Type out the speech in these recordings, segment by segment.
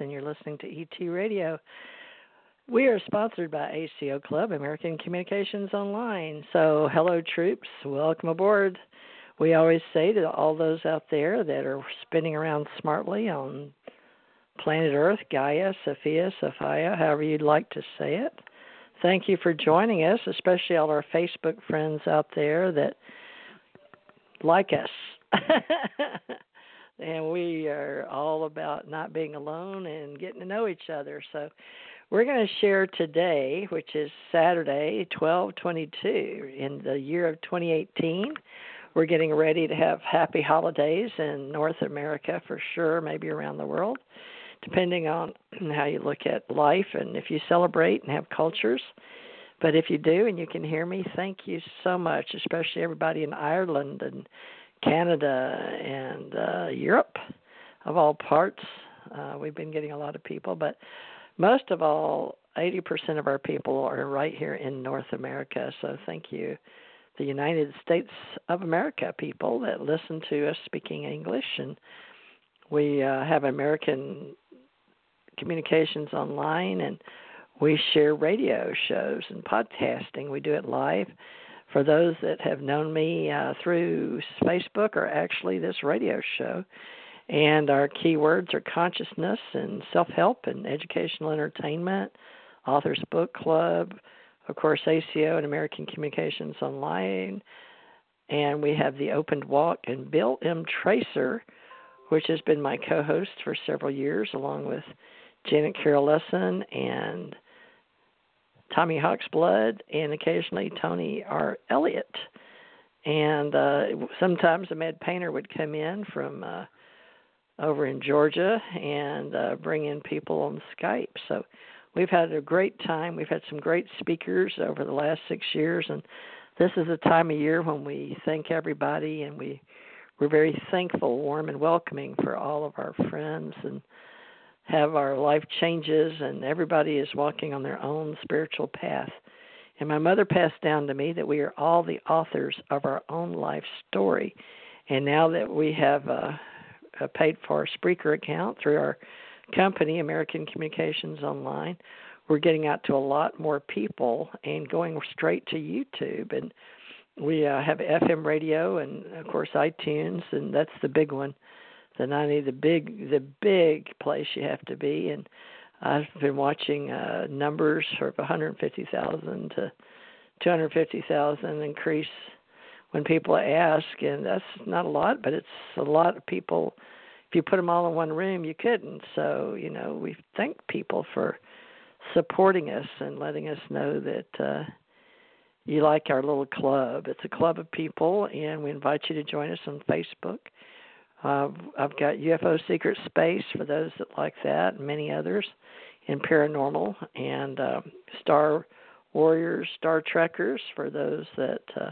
And you're listening to ET Radio. We are sponsored by ACO Club, American Communications Online. So, hello, troops. Welcome aboard. We always say to all those out there that are spinning around smartly on planet Earth, Gaia, Sophia, Sophia, however you'd like to say it. Thank you for joining us, especially all our Facebook friends out there that like us. and we are all about not being alone and getting to know each other. So we're going to share today, which is Saturday, 1222 in the year of 2018. We're getting ready to have happy holidays in North America for sure, maybe around the world, depending on how you look at life and if you celebrate and have cultures. But if you do and you can hear me, thank you so much, especially everybody in Ireland and Canada and uh, Europe, of all parts. Uh, we've been getting a lot of people, but most of all, 80% of our people are right here in North America. So thank you, the United States of America people that listen to us speaking English. And we uh, have American communications online and we share radio shows and podcasting. We do it live for those that have known me uh, through Facebook or actually this radio show. And our keywords are consciousness and self help and educational entertainment, Authors Book Club, of course, ACO and American Communications Online. And we have the Opened Walk and Bill M. Tracer, which has been my co host for several years, along with Janet Carroll Lesson and Tommy Hawk's Blood, and occasionally Tony R. Elliott. And uh, sometimes a Mad Painter would come in from uh, over in Georgia and uh, bring in people on Skype. So we've had a great time. We've had some great speakers over the last six years, and this is a time of year when we thank everybody and we we're very thankful, warm and welcoming for all of our friends and have our life changes and everybody is walking on their own spiritual path. And my mother passed down to me that we are all the authors of our own life story. And now that we have a, a paid for Spreaker account through our company, American Communications Online, we're getting out to a lot more people and going straight to YouTube. And we uh, have FM radio and, of course, iTunes, and that's the big one the 90 the big the big place you have to be. And I've been watching uh numbers of 150,000 to 250,000 increase when people ask. And that's not a lot but it's a lot of people. If you put them all in one room you couldn't. So you know we thank people for supporting us and letting us know that uh you like our little club. It's a club of people, and we invite you to join us on Facebook uh, I've got UFO Secret Space for those that like that, and many others in paranormal, and uh, Star Warriors, Star Trekkers for those that uh,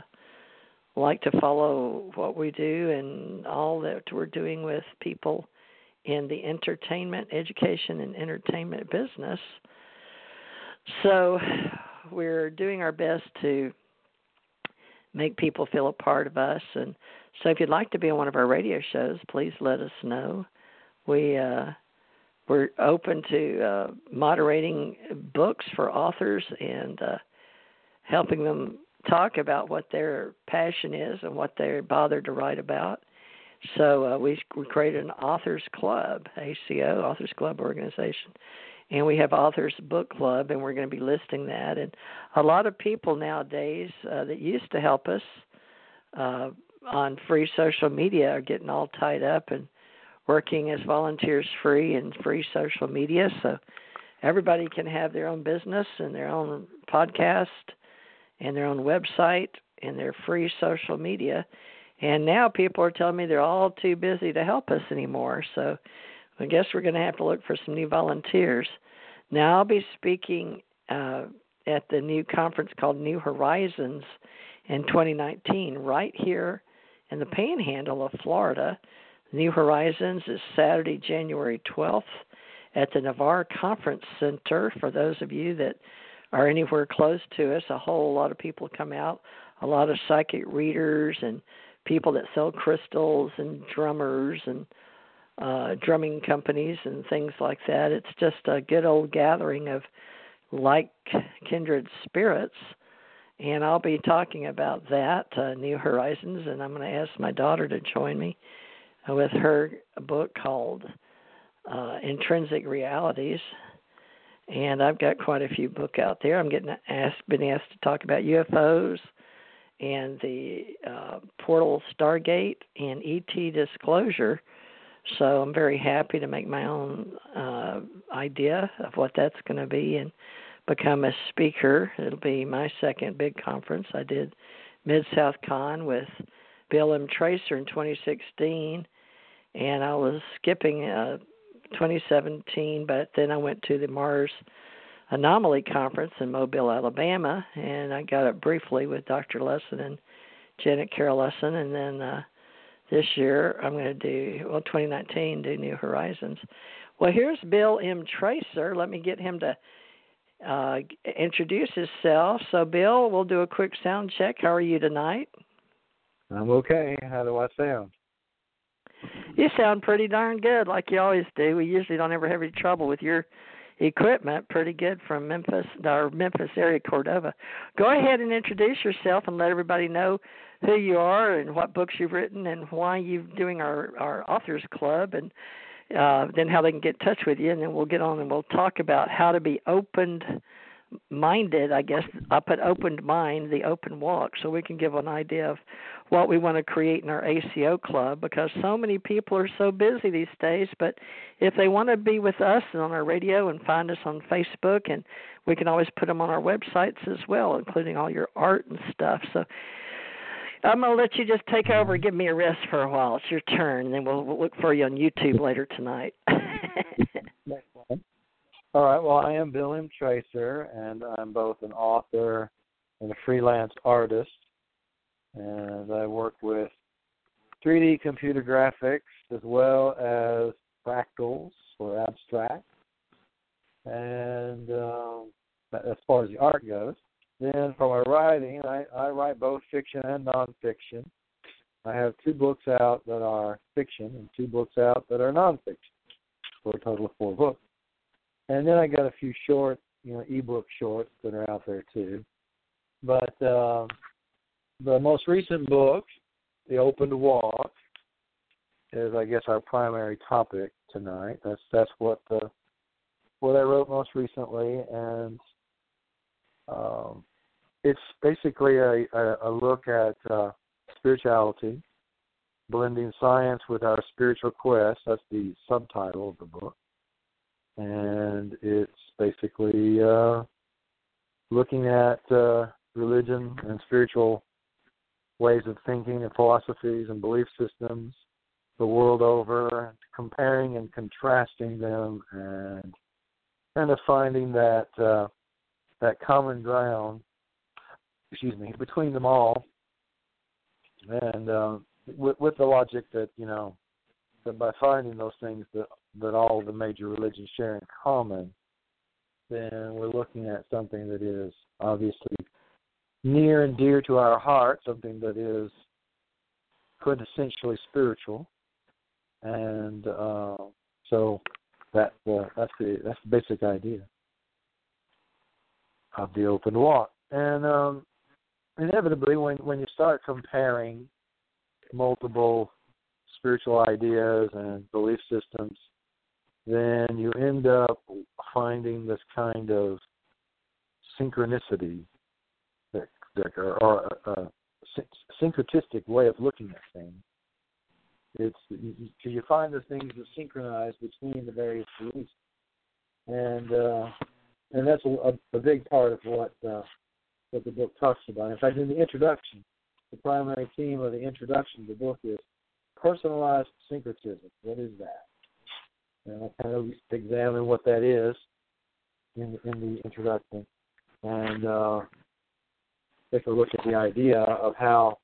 like to follow what we do and all that we're doing with people in the entertainment, education, and entertainment business. So we're doing our best to make people feel a part of us and so if you'd like to be on one of our radio shows, please let us know. We uh, we're open to uh, moderating books for authors and uh, helping them talk about what their passion is and what they're bothered to write about. So uh, we we created an authors club, ACO Authors Club organization, and we have authors book club, and we're going to be listing that. And a lot of people nowadays uh, that used to help us uh, on free social media are getting all tied up and working as volunteers free and free social media. So everybody can have their own business and their own podcast and their own website and their free social media. And now people are telling me they're all too busy to help us anymore. So i guess we're going to have to look for some new volunteers. Now i'll be speaking uh, at the new conference called new horizons in 2019 right here in the panhandle of Florida. New Horizons is Saturday, January 12th at the Navarre Conference Center. For those of you that are anywhere close to us, a whole lot of people come out, a lot of psychic readers and people that sell crystals and drummers and uh, drumming companies and things like that. It's just a good old gathering of like kindred spirits. And I'll be talking about that, uh, New Horizons, and I'm going to ask my daughter to join me with her book called uh, Intrinsic Realities. And I've got quite a few book out there. I'm getting asked, been asked to talk about UFOs and the uh, portal Stargate and ET disclosure so I'm very happy to make my own uh, idea of what that's going to be and become a speaker. It'll be my second big conference. I did Mid South Con with Bill M. Tracer in 2016, and I was skipping uh, 2017, but then I went to the Mars Anomaly Conference in Mobile, Alabama, and I got up briefly with Dr. Lesson and Janet Carroll Lesson, and then uh, this year I'm going to do well 2019 do New Horizons. Well, here's Bill M. Tracer. Let me get him to uh, introduce himself. So, Bill, we'll do a quick sound check. How are you tonight? I'm okay. How do I sound? You sound pretty darn good, like you always do. We usually don't ever have any trouble with your equipment. Pretty good from Memphis, our Memphis area, Cordova. Go ahead and introduce yourself and let everybody know who you are and what books you've written and why you're doing our our authors club and uh, then how they can get in touch with you and then we'll get on and we'll talk about how to be opened minded i guess i put opened mind the open walk so we can give an idea of what we want to create in our aco club because so many people are so busy these days but if they want to be with us and on our radio and find us on facebook and we can always put them on our websites as well including all your art and stuff. So I'm gonna let you just take over and give me a rest for a while. It's your turn, then we'll, we'll look for you on YouTube later tonight. All right. Well, I am Bill M. Tracer, and I'm both an author and a freelance artist. And I work with 3D computer graphics as well as fractals or abstract. And um, as far as the art goes, then for my writing, I, I write both fiction and nonfiction. I have two books out that are fiction and two books out that are nonfiction, for a total of four books. And then I got a few short, you know, ebook shorts that are out there too. But uh, the most recent book, The Open Walk, is I guess our primary topic tonight. That's that's what the what I wrote most recently, and um, it's basically a, a, a look at uh, spirituality, blending science with our spiritual quest. That's the subtitle of the book. And it's basically uh, looking at uh, religion and spiritual ways of thinking and philosophies and belief systems the world over, comparing and contrasting them, and kind of finding that uh, that common ground, excuse me, between them all, and uh, with, with the logic that you know that by finding those things that that all the major religions share in common, then we're looking at something that is obviously near and dear to our heart, something that is quintessentially spiritual, and uh, so that uh, that's the that's the basic idea of the open walk. And um, inevitably, when when you start comparing multiple spiritual ideas and belief systems, then you end up finding this kind of synchronicity that, that or, or a, a syncretistic way of looking at things. It's you, you find the things that synchronize between the various beliefs, and uh, and that's a, a big part of what uh, what the book talks about. In fact, in the introduction, the primary theme of the introduction of the book is personalized syncretism. What is that? And I kind of examine what that is in in the introduction, and uh, take a look at the idea of how,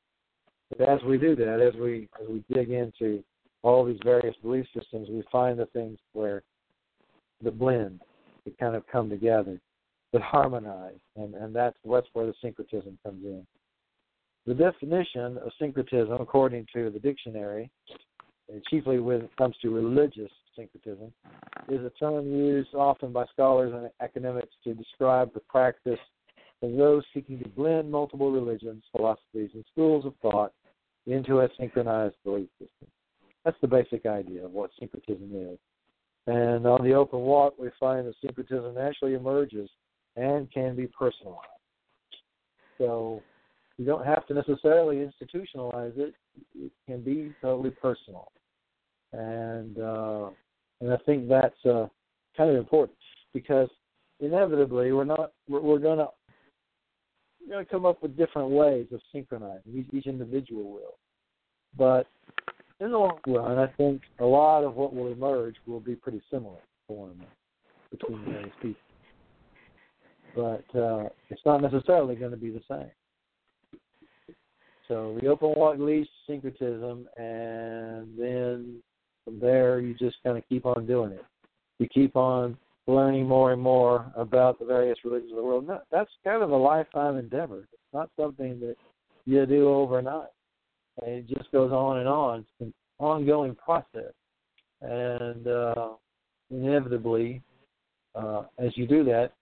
as we do that, as we as we dig into all these various belief systems, we find the things where the blend to kind of come together, but harmonize, and and that's that's where the syncretism comes in. The definition of syncretism, according to the dictionary, chiefly when it comes to religious syncretism, is a term used often by scholars and academics to describe the practice of those seeking to blend multiple religions, philosophies, and schools of thought into a synchronized belief system. That's the basic idea of what syncretism is. And on the open walk, we find that syncretism naturally emerges and can be personalized. So you don't have to necessarily institutionalize it. It can be totally personal, and uh, and I think that's uh, kind of important because inevitably we're not we're, we're gonna we're gonna come up with different ways of synchronizing. Each, each individual will, but in the long run, I think a lot of what will emerge will be pretty similar form between various people. But uh, it's not necessarily going to be the same. So the open walk leads to syncretism, and then from there you just kind of keep on doing it. You keep on learning more and more about the various religions of the world. That's kind of a lifetime endeavor. It's not something that you do overnight. And it just goes on and on. It's an ongoing process. And uh, inevitably, uh, as you do that,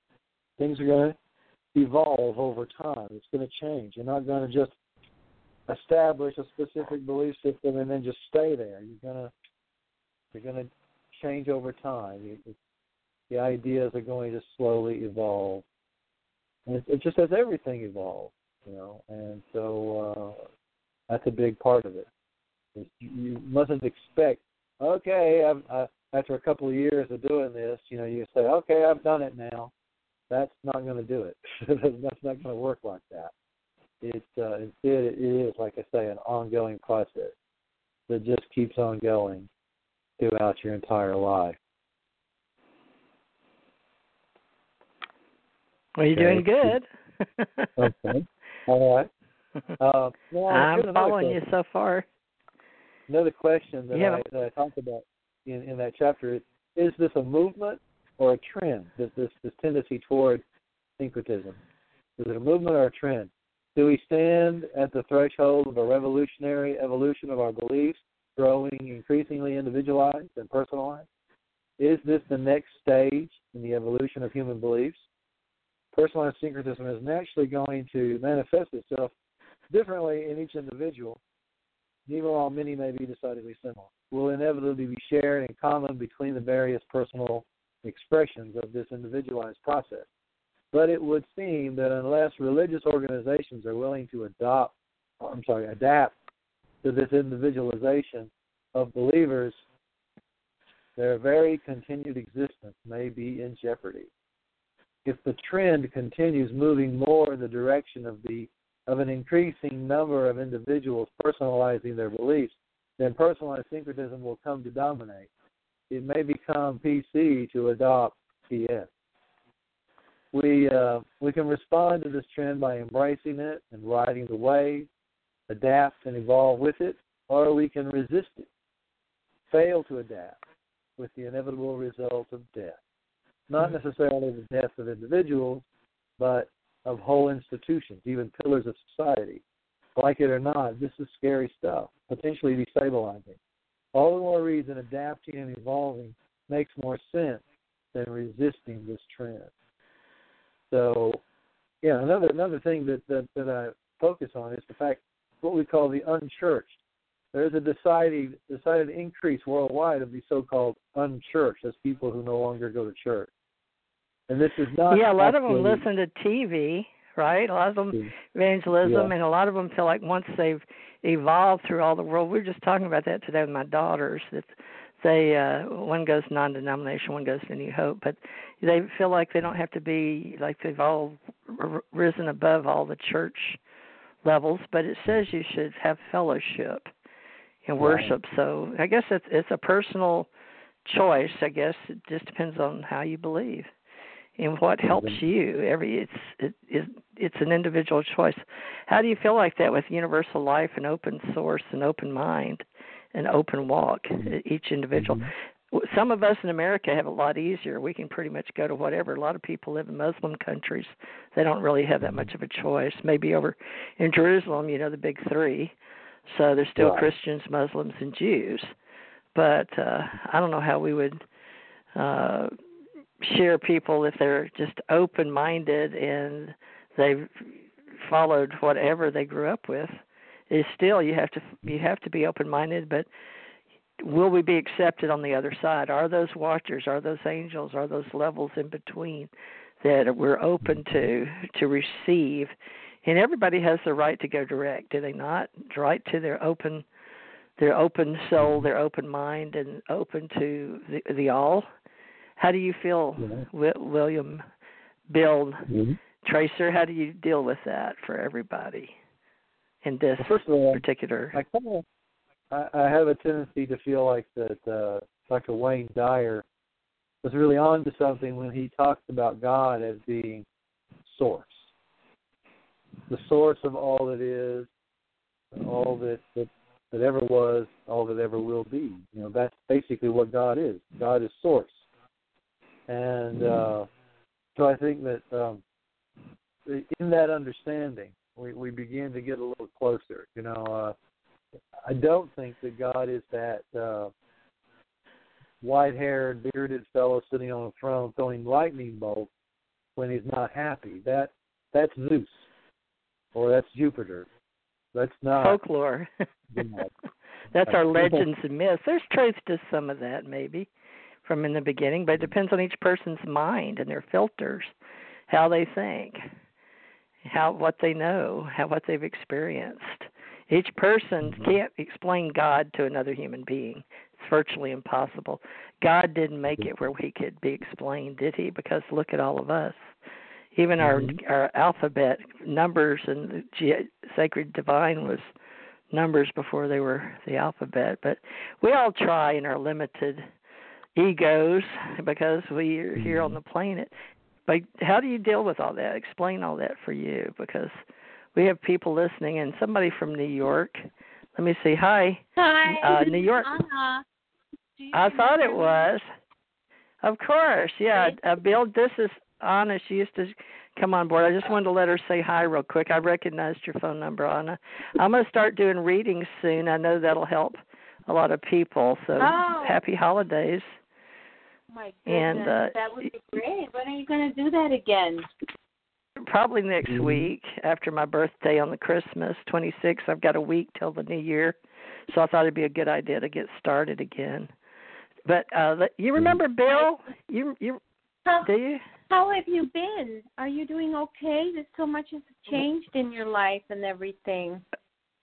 things are going to evolve over time. It's going to change. You're not going to just establish a specific belief system and then just stay there. You're gonna you're gonna change over time. You, the ideas are going to slowly evolve, and it, it just as everything evolves, you know. And so uh, that's a big part of it. You, mustn't expect, okay, I've, I, after a couple of years of doing this, you know, you say, okay, I've done it now. That's not going to do it. that's not going to work like that. It uh, instead it is, like I say, an ongoing process that just keeps on going throughout your entire life. Well, you're okay. doing good. okay. All right. Uh, well, I'm following you so far. Another question that, I, that I talked about in, in that chapter is: Is this a movement or a trend? This this, this tendency toward syncretism? Is it a movement or a trend? Do we stand at the threshold of a revolutionary evolution of our beliefs, growing increasingly individualized and personalized? Is this the next stage in the evolution of human beliefs? Personalized syncretism is naturally going to manifest itself differently in each individual, even while many may be decidedly similar. Will inevitably be shared in common between the various personal expressions of this individualized process. But it would seem that unless religious organizations are willing to adopt, I'm sorry, adapt to this individualization of believers, their very continued existence may be in jeopardy. If the trend continues moving more in the direction of the of an increasing number of individuals personalizing their beliefs, then personalized syncretism will come to dominate. It may become PC to adopt PS we uh, we can respond to this trend by embracing it and riding the wave, adapt and evolve with it, or we can resist it, fail to adapt, with the inevitable result of death. Not mm-hmm. necessarily the death of individuals, but of whole institutions, even pillars of society. Like it or not, this is scary stuff, potentially destabilizing. All the more reason adapting and evolving makes more sense than resisting this trend. So, yeah, another another thing that that, that I focus on is the fact what we call the unchurched. There is a decided decided increase worldwide of the so-called unchurched, as people who no longer go to church. And this is not. Yeah, a lot of them listen to TV, right? A lot of them evangelism, yeah. and a lot of them feel like once they've evolved through all the world. We were just talking about that today with my daughters. That they uh one goes non-denomination, one goes to New Hope, but they feel like they don't have to be like they've all r- risen above all the church levels, but it says you should have fellowship and worship. Right. So I guess it's it's a personal choice. I guess it just depends on how you believe and what helps you. Every it's it, it it's an individual choice. How do you feel like that with universal life and open source and open mind? and open walk, mm-hmm. each individual. Mm-hmm. Some of us in America have a lot easier. We can pretty much go to whatever. A lot of people live in Muslim countries. They don't really have that much of a choice. Maybe over in Jerusalem, you know, the big three. So there's still right. Christians, Muslims, and Jews. but uh I don't know how we would uh share people if they're just open minded and they've followed whatever they grew up with is still you have to you have to be open minded but will we be accepted on the other side? Are those watchers are those angels are those levels in between that we're open to to receive? And everybody has the right to go direct do they not? Right to their open their open soul their open mind and open to the, the all how do you feel, yeah. William, Bill, mm-hmm. Tracer? How do you deal with that for everybody in this well, first of all, particular? I kind of, I, I have a tendency to feel like that uh, Dr. Wayne Dyer was really on to something when he talks about God as being source, the source of all that is, all that, that that ever was, all that ever will be. You know, that's basically what God is. God is source and uh, so I think that um, in that understanding, we, we begin to get a little closer. You know, uh, I don't think that God is that uh, white-haired, bearded fellow sitting on a throne throwing lightning bolts when he's not happy. That that's Zeus, or that's Jupiter. That's not folklore. that's our legends and myths. There's truth to some of that, maybe from in the beginning, but it depends on each person's mind and their filters, how they think, how what they know, how what they've experienced. Each person mm-hmm. can't explain God to another human being. It's virtually impossible. God didn't make it where he could be explained, did he? Because look at all of us. Even mm-hmm. our our alphabet numbers and the sacred divine was numbers before they were the alphabet. But we all try in our limited egos because we're here on mm-hmm. the planet. But how do you deal with all that? Explain all that for you because we have people listening and somebody from New York. Let me see. Hi. Hi. Uh, New York. Anna. I thought it was. Of course. Yeah. Uh, Bill, this is Anna. She used to come on board. I just wanted to let her say hi real quick. I recognized your phone number, Anna. I'm going to start doing readings soon. I know that'll help a lot of people. So oh. happy holidays my goodness, and uh, that would be great. When are you going to do that again? Probably next mm-hmm. week after my birthday on the Christmas 26th. I've got a week till the new year, so I thought it'd be a good idea to get started again. But uh you remember Bill? You you how, do you? How have you been? Are you doing okay? There's so much has changed in your life and everything.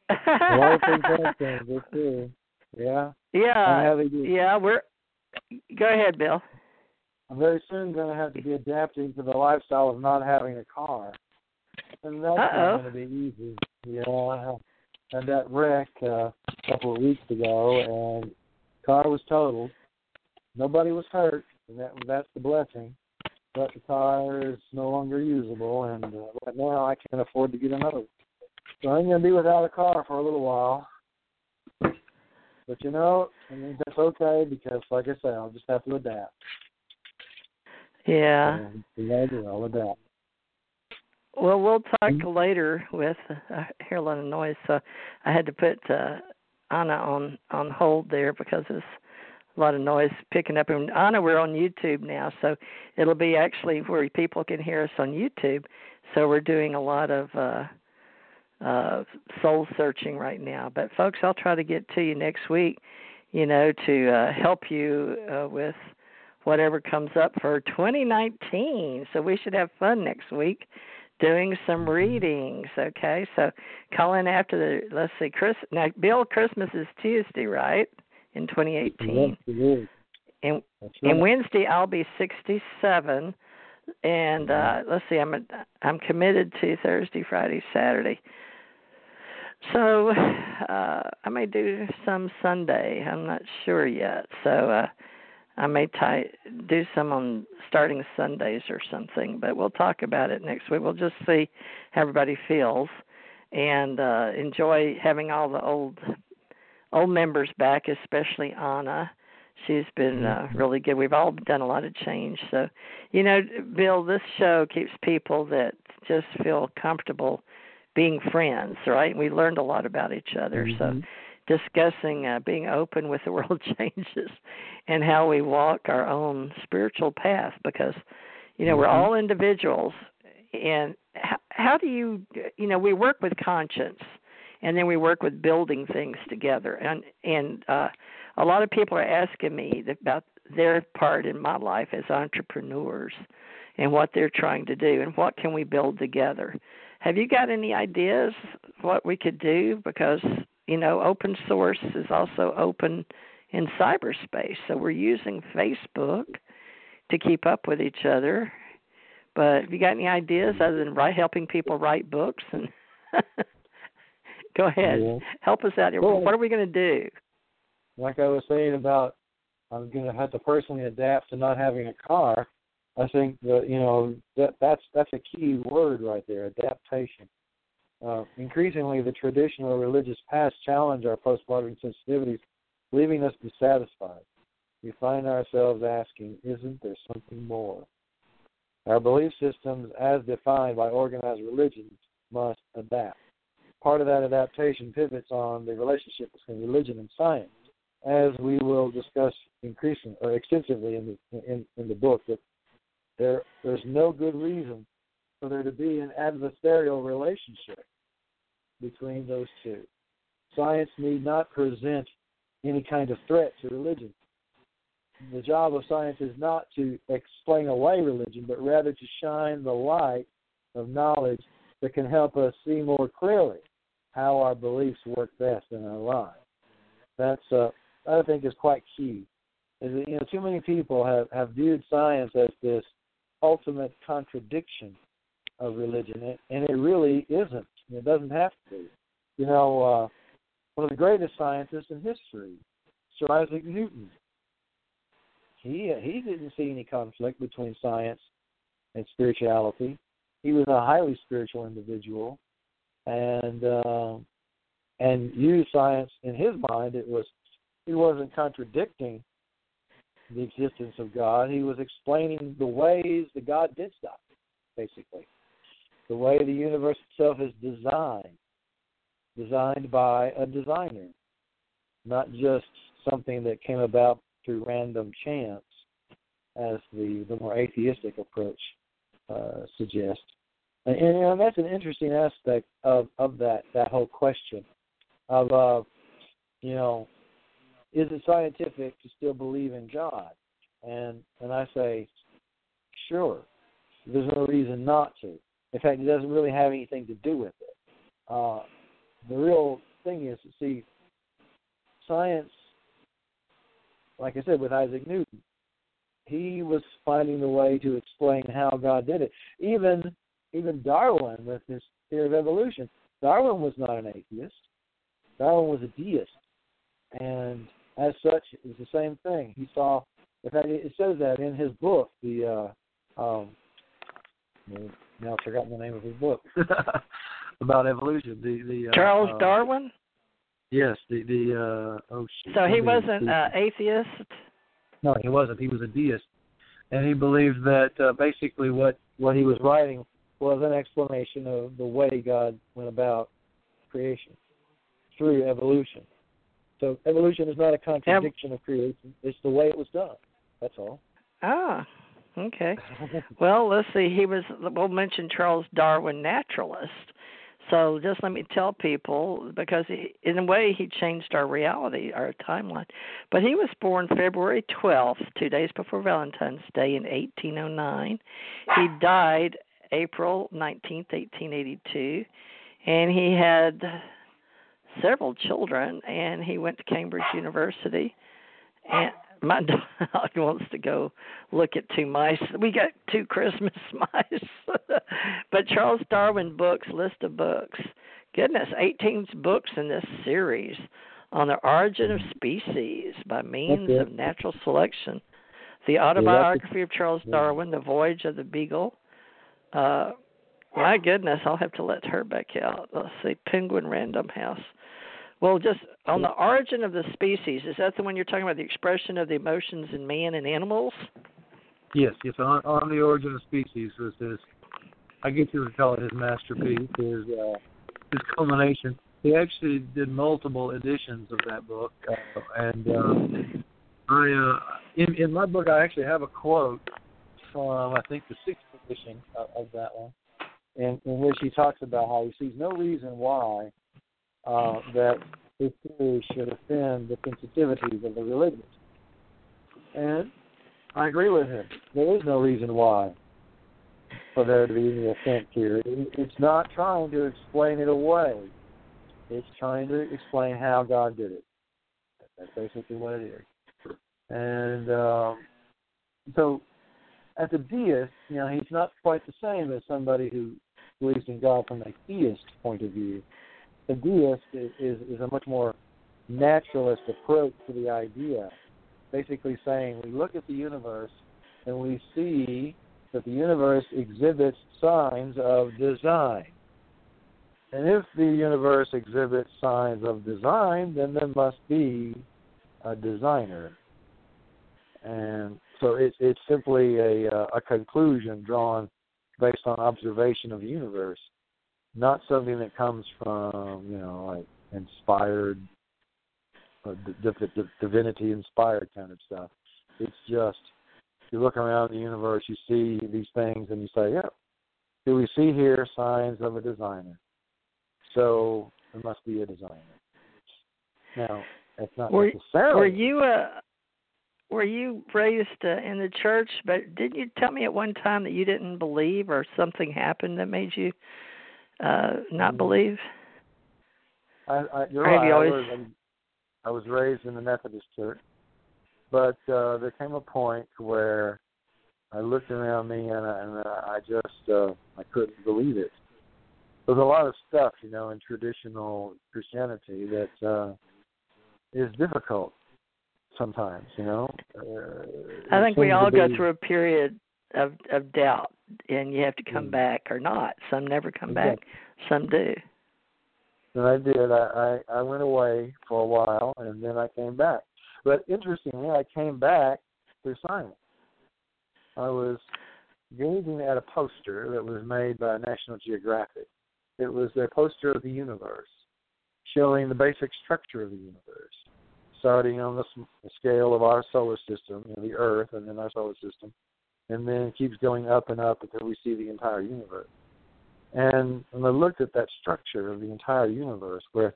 a lot of things have changed. Too. Yeah. Yeah. Yeah, we're Go ahead, Bill. I'm very soon going to have to be adapting to the lifestyle of not having a car, and that's Uh-oh. not going to be easy. Yeah, I had that wreck uh, a couple of weeks ago, and car was totaled. Nobody was hurt, and that that's the blessing. But the car is no longer usable, and uh, right now I can't afford to get another one. So I'm going to be without a car for a little while. But you know, I mean that's okay because, like I said, I'll just have to adapt. Yeah. And I'll adapt. Well, we'll talk mm-hmm. later with. Uh, I hear a lot of noise, so I had to put uh, Anna on on hold there because there's a lot of noise picking up. And Anna, we're on YouTube now, so it'll be actually where people can hear us on YouTube. So we're doing a lot of. uh uh, soul searching right now. But folks, I'll try to get to you next week, you know, to uh, help you uh, with whatever comes up for 2019. So we should have fun next week doing some readings. Okay, so call in after the let's see, Chris. Now, Bill, Christmas is Tuesday, right? In 2018. Yes, and right. and Wednesday I'll be 67 and uh let's see i'm a, i'm committed to thursday friday saturday so uh I may do some Sunday. I'm not sure yet. So uh I may tie, do some on starting Sundays or something, but we'll talk about it next week. We'll just see how everybody feels and uh enjoy having all the old old members back, especially Anna. She's been uh, mm-hmm. really good. We've all done a lot of change. So, you know, Bill, this show keeps people that just feel comfortable being friends, right? We learned a lot about each other. Mm-hmm. So discussing uh, being open with the world changes and how we walk our own spiritual path because you know mm-hmm. we're all individuals and how, how do you you know we work with conscience and then we work with building things together and and uh a lot of people are asking me about their part in my life as entrepreneurs and what they're trying to do and what can we build together have you got any ideas what we could do? Because you know open source is also open in cyberspace. So we're using facebook to keep up with each other. But have you got any ideas other than write, helping people write books and go ahead yeah. help us out here. Well, what are we going to do? like i was saying about i'm going to have to personally adapt to not having a car I think that you know that that's that's a key word right there, adaptation. Uh, increasingly, the traditional religious past challenge our postmodern sensitivities, leaving us dissatisfied. We find ourselves asking, "Isn't there something more?" Our belief systems, as defined by organized religions, must adapt. Part of that adaptation pivots on the relationship between religion and science, as we will discuss increasingly or extensively in the in, in the book that there, there's no good reason for there to be an adversarial relationship between those two. Science need not present any kind of threat to religion. The job of science is not to explain away religion, but rather to shine the light of knowledge that can help us see more clearly how our beliefs work best in our lives. That's uh, I think is quite key. Is that, you know, too many people have have viewed science as this ultimate contradiction of religion, and it really isn't. It doesn't have to be. You know, uh, one of the greatest scientists in history, Sir Isaac Newton. He he didn't see any conflict between science and spirituality. He was a highly spiritual individual, and uh, and used science in his mind. It was he wasn't contradicting the existence of God. He was explaining the ways that God did stuff, basically. The way the universe itself is designed, designed by a designer, not just something that came about through random chance, as the, the more atheistic approach uh, suggests. And, and, that's an interesting aspect of, of that, that whole question of, uh, you know, is it scientific to still believe in God? And and I say, sure. There's no reason not to. In fact, it doesn't really have anything to do with it. Uh, the real thing is to see science, like I said, with Isaac Newton, he was finding the way to explain how God did it. Even even Darwin with his theory of evolution. Darwin was not an atheist. Darwin was a deist. And as such, it's the same thing. He saw, in fact, it says that in his book, the, uh, um, now I've forgotten the name of his book about evolution. The the uh, Charles uh, Darwin. Yes, the the uh, oh. So he wasn't uh, atheist. No, he wasn't. He was a deist, and he believed that uh, basically what what he was writing was an explanation of the way God went about creation through evolution. So evolution is not a contradiction of creation. It's the way it was done. That's all. Ah, okay. well, let's see. He was. We'll mention Charles Darwin, naturalist. So just let me tell people, because he, in a way he changed our reality, our timeline. But he was born February 12th, two days before Valentine's Day in 1809. He died April 19th, 1882, and he had several children, and he went to Cambridge University. And my dog wants to go look at two mice. We got two Christmas mice. but Charles Darwin books, list of books. Goodness, 18 books in this series on the origin of species by means of natural selection. The autobiography of Charles Darwin, The Voyage of the Beagle. Uh, my goodness, I'll have to let her back out. Let's see, Penguin Random House. Well, just on the origin of the species, is that the one you're talking about, the expression of the emotions in man and animals? Yes, yes. On, on the origin of species was his, I guess you would call it his masterpiece, his uh, his culmination. he actually did multiple editions of that book, uh, and uh, I uh, in in my book I actually have a quote from I think the sixth edition of, of that one, in, in which he talks about how he sees no reason why uh, that his theory should offend the sensitivities of the religious. And I agree with him. There is no reason why for there to be any offense here. It's not trying to explain it away. It's trying to explain how God did it. That's basically what it is. And um, so, as a deist, you know, he's not quite the same as somebody who believes in God from a theist point of view. A deist is, is, is a much more naturalist approach to the idea. Basically saying we look at the universe and we see that the universe exhibits signs of design. And if the universe exhibits signs of design, then there must be a designer. And so it's it's simply a uh, a conclusion drawn based on observation of the universe, not something that comes from you know like inspired, uh, divinity inspired kind of stuff. It's just you look around the universe, you see these things, and you say, "Yeah, do we see here signs of a designer?" So there must be a designer. Now, that's not were, necessarily. Were you uh, were you raised uh, in the church? But didn't you tell me at one time that you didn't believe, or something happened that made you uh not mm-hmm. believe? I, I, you're right. Always... I, was, I was raised in the Methodist church, but uh, there came a point where I looked around me and I, and I just uh, I couldn't believe it. There's a lot of stuff, you know, in traditional Christianity that uh, is difficult sometimes. You know, uh, I think we all be... go through a period of of doubt, and you have to come mm. back or not. Some never come back, some do. And I did. I, I I went away for a while, and then I came back. But interestingly, I came back through science. I was gazing at a poster that was made by National Geographic. It was their poster of the universe, showing the basic structure of the universe, starting on the, the scale of our solar system, you know, the Earth, and then our solar system, and then it keeps going up and up until we see the entire universe. And when I looked at that structure of the entire universe, where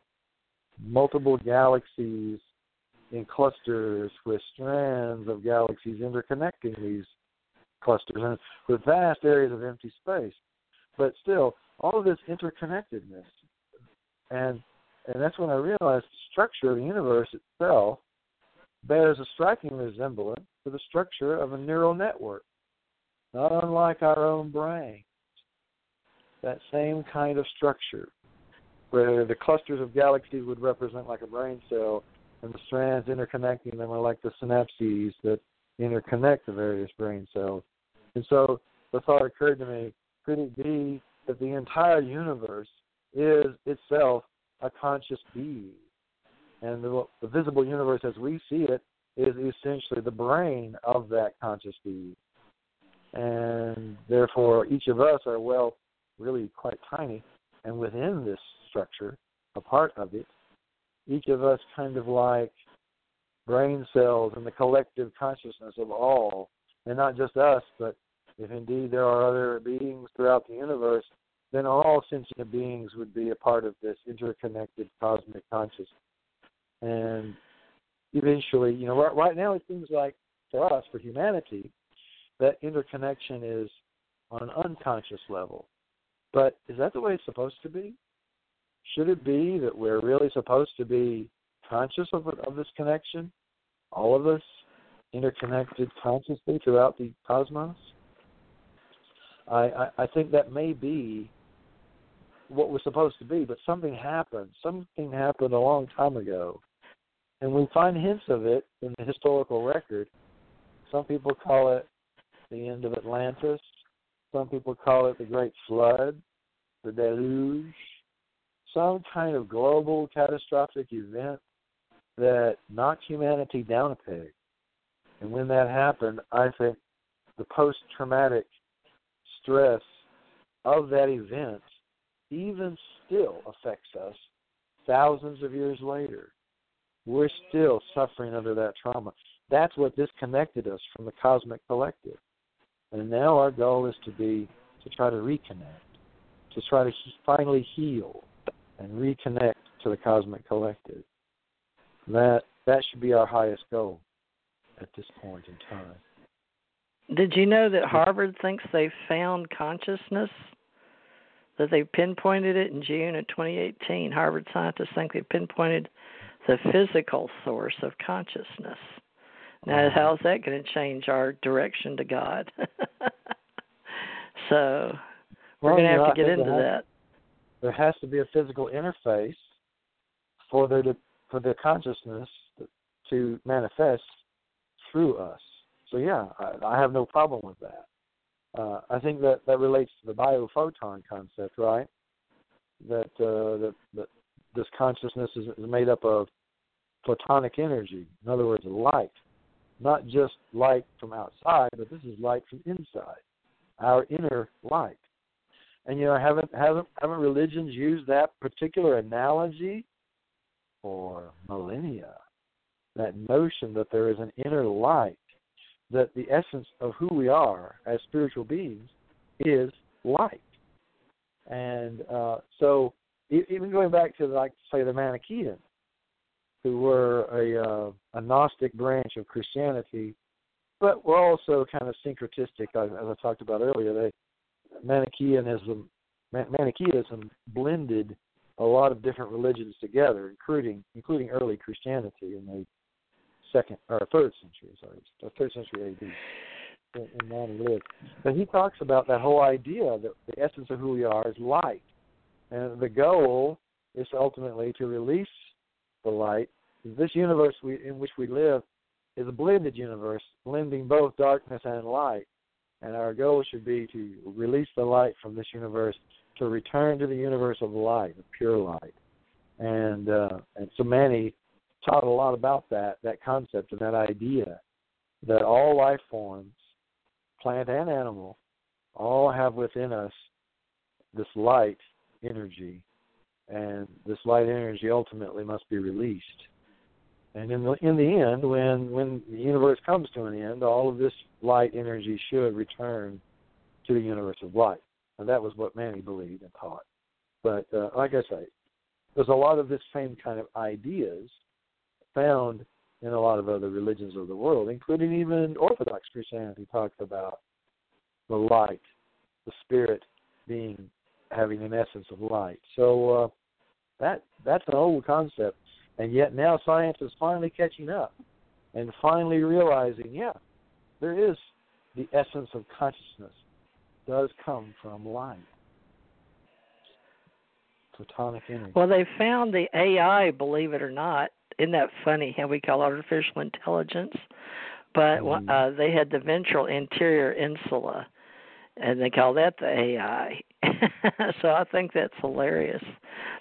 multiple galaxies in clusters with strands of galaxies interconnecting these clusters and with vast areas of empty space. But still, all of this interconnectedness. And and that's when I realized the structure of the universe itself bears a striking resemblance to the structure of a neural network, not unlike our own brain. That same kind of structure, where the clusters of galaxies would represent like a brain cell, and the strands interconnecting them are like the synapses that interconnect the various brain cells. And so the thought occurred to me could it be that the entire universe is itself a conscious being? And the, the visible universe as we see it is essentially the brain of that conscious being. And therefore, each of us are, well, really quite tiny. And within this structure, a part of it, each of us kind of like brain cells in the collective consciousness of all, and not just us, but if indeed there are other beings throughout the universe, then all sentient beings would be a part of this interconnected cosmic consciousness. And eventually, you know, right, right now it seems like for us, for humanity, that interconnection is on an unconscious level. But is that the way it's supposed to be? Should it be that we're really supposed to be conscious of, of this connection? All of us interconnected consciously throughout the cosmos? I, I, I think that may be what was supposed to be, but something happened. Something happened a long time ago. And we find hints of it in the historical record. Some people call it the end of Atlantis. Some people call it the Great Flood, the Deluge some kind of global catastrophic event that knocked humanity down a peg. And when that happened, I think the post traumatic stress of that event even still affects us thousands of years later, we're still suffering under that trauma. That's what disconnected us from the cosmic collective. And now our goal is to be to try to reconnect, to try to finally heal and reconnect to the cosmic collective. That that should be our highest goal at this point in time. Did you know that Harvard thinks they found consciousness? That they pinpointed it in June of 2018. Harvard scientists think they pinpointed the physical source of consciousness. Now, how's that going to change our direction to God? so, we're well, going to have know, to get into that. There has to be a physical interface for to, for the consciousness to manifest through us. So yeah, I, I have no problem with that. Uh, I think that that relates to the biophoton concept, right? That uh, that, that this consciousness is, is made up of photonic energy. In other words, light, not just light from outside, but this is light from inside, our inner light. And you know, haven't haven't haven't religions used that particular analogy for millennia? That notion that there is an inner light that the essence of who we are as spiritual beings is light. And uh, so, even going back to like say the Manichaeans, who were a uh, a Gnostic branch of Christianity, but were also kind of syncretistic, as, I talked about earlier. They Manichaeanism Manichaeism blended a lot of different religions together, including including early Christianity in the second or third century, sorry, third century AD in Mani lived. But he talks about that whole idea that the essence of who we are is light, and the goal is ultimately to release the light. This universe we, in which we live is a blended universe, blending both darkness and light. And our goal should be to release the light from this universe to return to the universe of light, of pure light. And uh, and so Mani taught a lot about that that concept and that idea that all life forms, plant and animal, all have within us this light energy, and this light energy ultimately must be released. And in the in the end, when when the universe comes to an end, all of this light energy should return to the universe of light. And that was what Mani believed and taught. But uh, like I say, there's a lot of this same kind of ideas found in a lot of other religions of the world, including even Orthodox Christianity talks about the light, the spirit being having an essence of light. So uh, that that's an old concept, and yet now science is finally catching up and finally realizing, yeah, there is the essence of consciousness does come from light. Photonic energy. Well, they found the AI, believe it or not, isn't that funny how we call artificial intelligence? But mm-hmm. uh, they had the ventral anterior insula, and they call that the AI. so I think that's hilarious.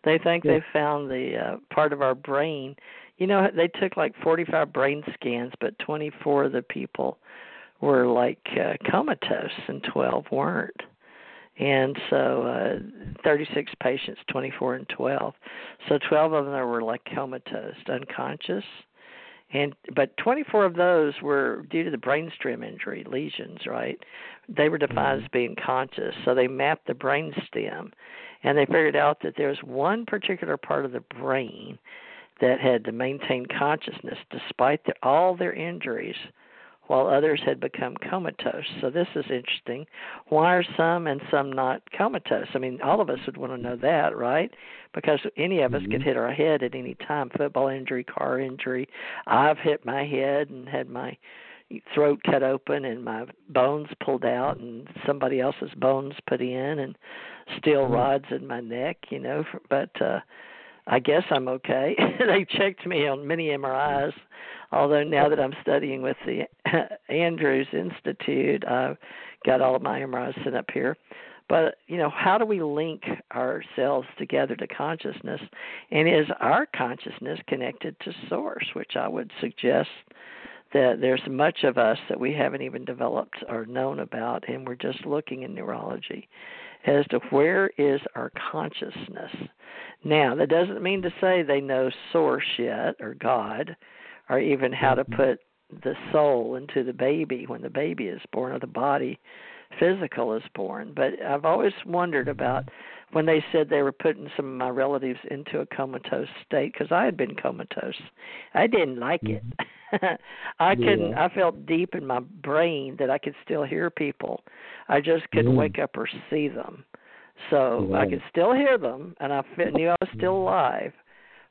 They think yeah. they found the uh, part of our brain. You know, they took like 45 brain scans, but 24 of the people were like uh, comatose, and 12 weren't and so uh, 36 patients, 24 and 12. So 12 of them were like comatose, unconscious, and but 24 of those were due to the brainstem injury lesions. Right, they were defined mm-hmm. as being conscious. So they mapped the brainstem, and they figured out that there's one particular part of the brain that had to maintain consciousness despite the, all their injuries while others had become comatose. So this is interesting. Why are some and some not comatose? I mean, all of us would want to know that, right? Because any of us mm-hmm. could hit our head at any time football injury, car injury. I've hit my head and had my throat cut open and my bones pulled out and somebody else's bones put in and steel mm-hmm. rods in my neck, you know, but uh I guess I'm okay. they checked me on many MRIs Although now that I'm studying with the Andrews Institute, I've got all of my MRIs set up here. But you know, how do we link ourselves together to consciousness? And is our consciousness connected to source? Which I would suggest that there's much of us that we haven't even developed or known about, and we're just looking in neurology as to where is our consciousness. Now, that doesn't mean to say they know source yet or God or even how to Mhm. put the soul into the baby when the baby is born or the body physical is born. But I've always wondered about when they said they were putting some of my relatives into a comatose state because I had been comatose. I didn't like it. I couldn't. I felt deep in my brain that I could still hear people. I just couldn't Mm. wake up or see them. So I could still hear them, and I knew I was still alive.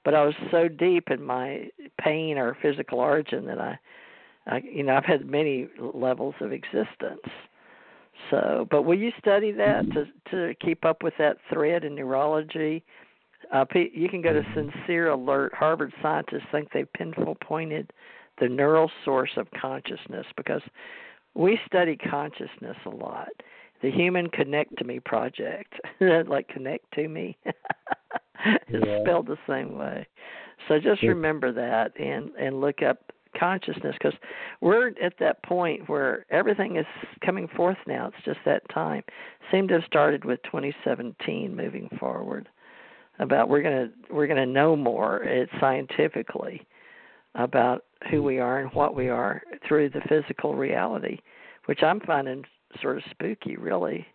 But I was so deep in my pain or physical origin that I, I, you know, I've had many levels of existence. So, but will you study that to to keep up with that thread in neurology? Uh, you can go to ScienceAlert. Harvard scientists think they've pinpointed the neural source of consciousness because we study consciousness a lot. The Human Connectome project, like connect to me, it's Yeah. spelled the same way. So just Yeah. remember that and and look up consciousness because we're at that point where everything is coming forth now. It's just that time. Seemed to have started with 2017 moving forward. About we're gonna we're gonna know more it scientifically about who we are and what we are through the physical reality, which I'm finding sort of spooky, really.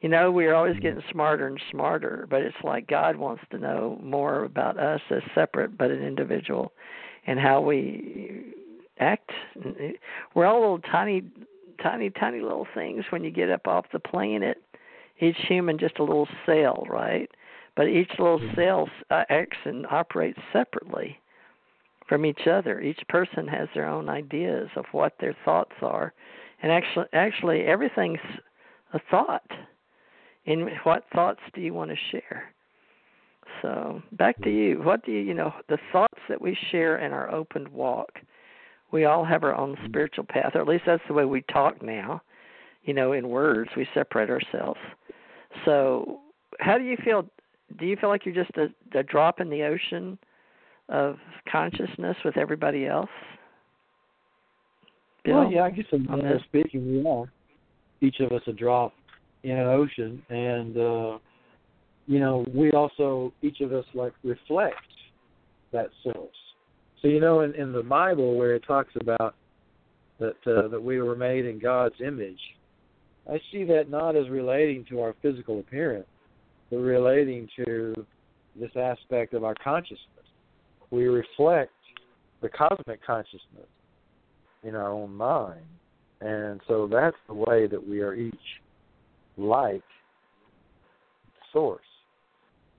You know, we're always getting smarter and smarter, but it's like God wants to know more about us as separate but an individual and how we act. We're all little tiny, tiny, tiny little things when you get up off the planet. Each human just a little cell, right? But each little cell uh, acts and operates separately from each other. Each person has their own ideas of what their thoughts are, and actually, actually, everything's a thought. And what thoughts do you want to share? So back to you. What do you, you know, the thoughts that we share in our opened walk? We all have our own spiritual path, or at least that's the way we talk now. You know, in words, we separate ourselves. So, how do you feel? Do you feel like you're just a, a drop in the ocean of consciousness with everybody else? Bill? Well, yeah, I guess in on manner this? of speaking, we are each of us a drop in an ocean, and uh, you know, we also each of us like reflect that source. So you know, in, in the Bible where it talks about that uh, that we were made in God's image, I see that not as relating to our physical appearance, but relating to this aspect of our consciousness. We reflect the cosmic consciousness in our own mind. And so that's the way that we are each like source.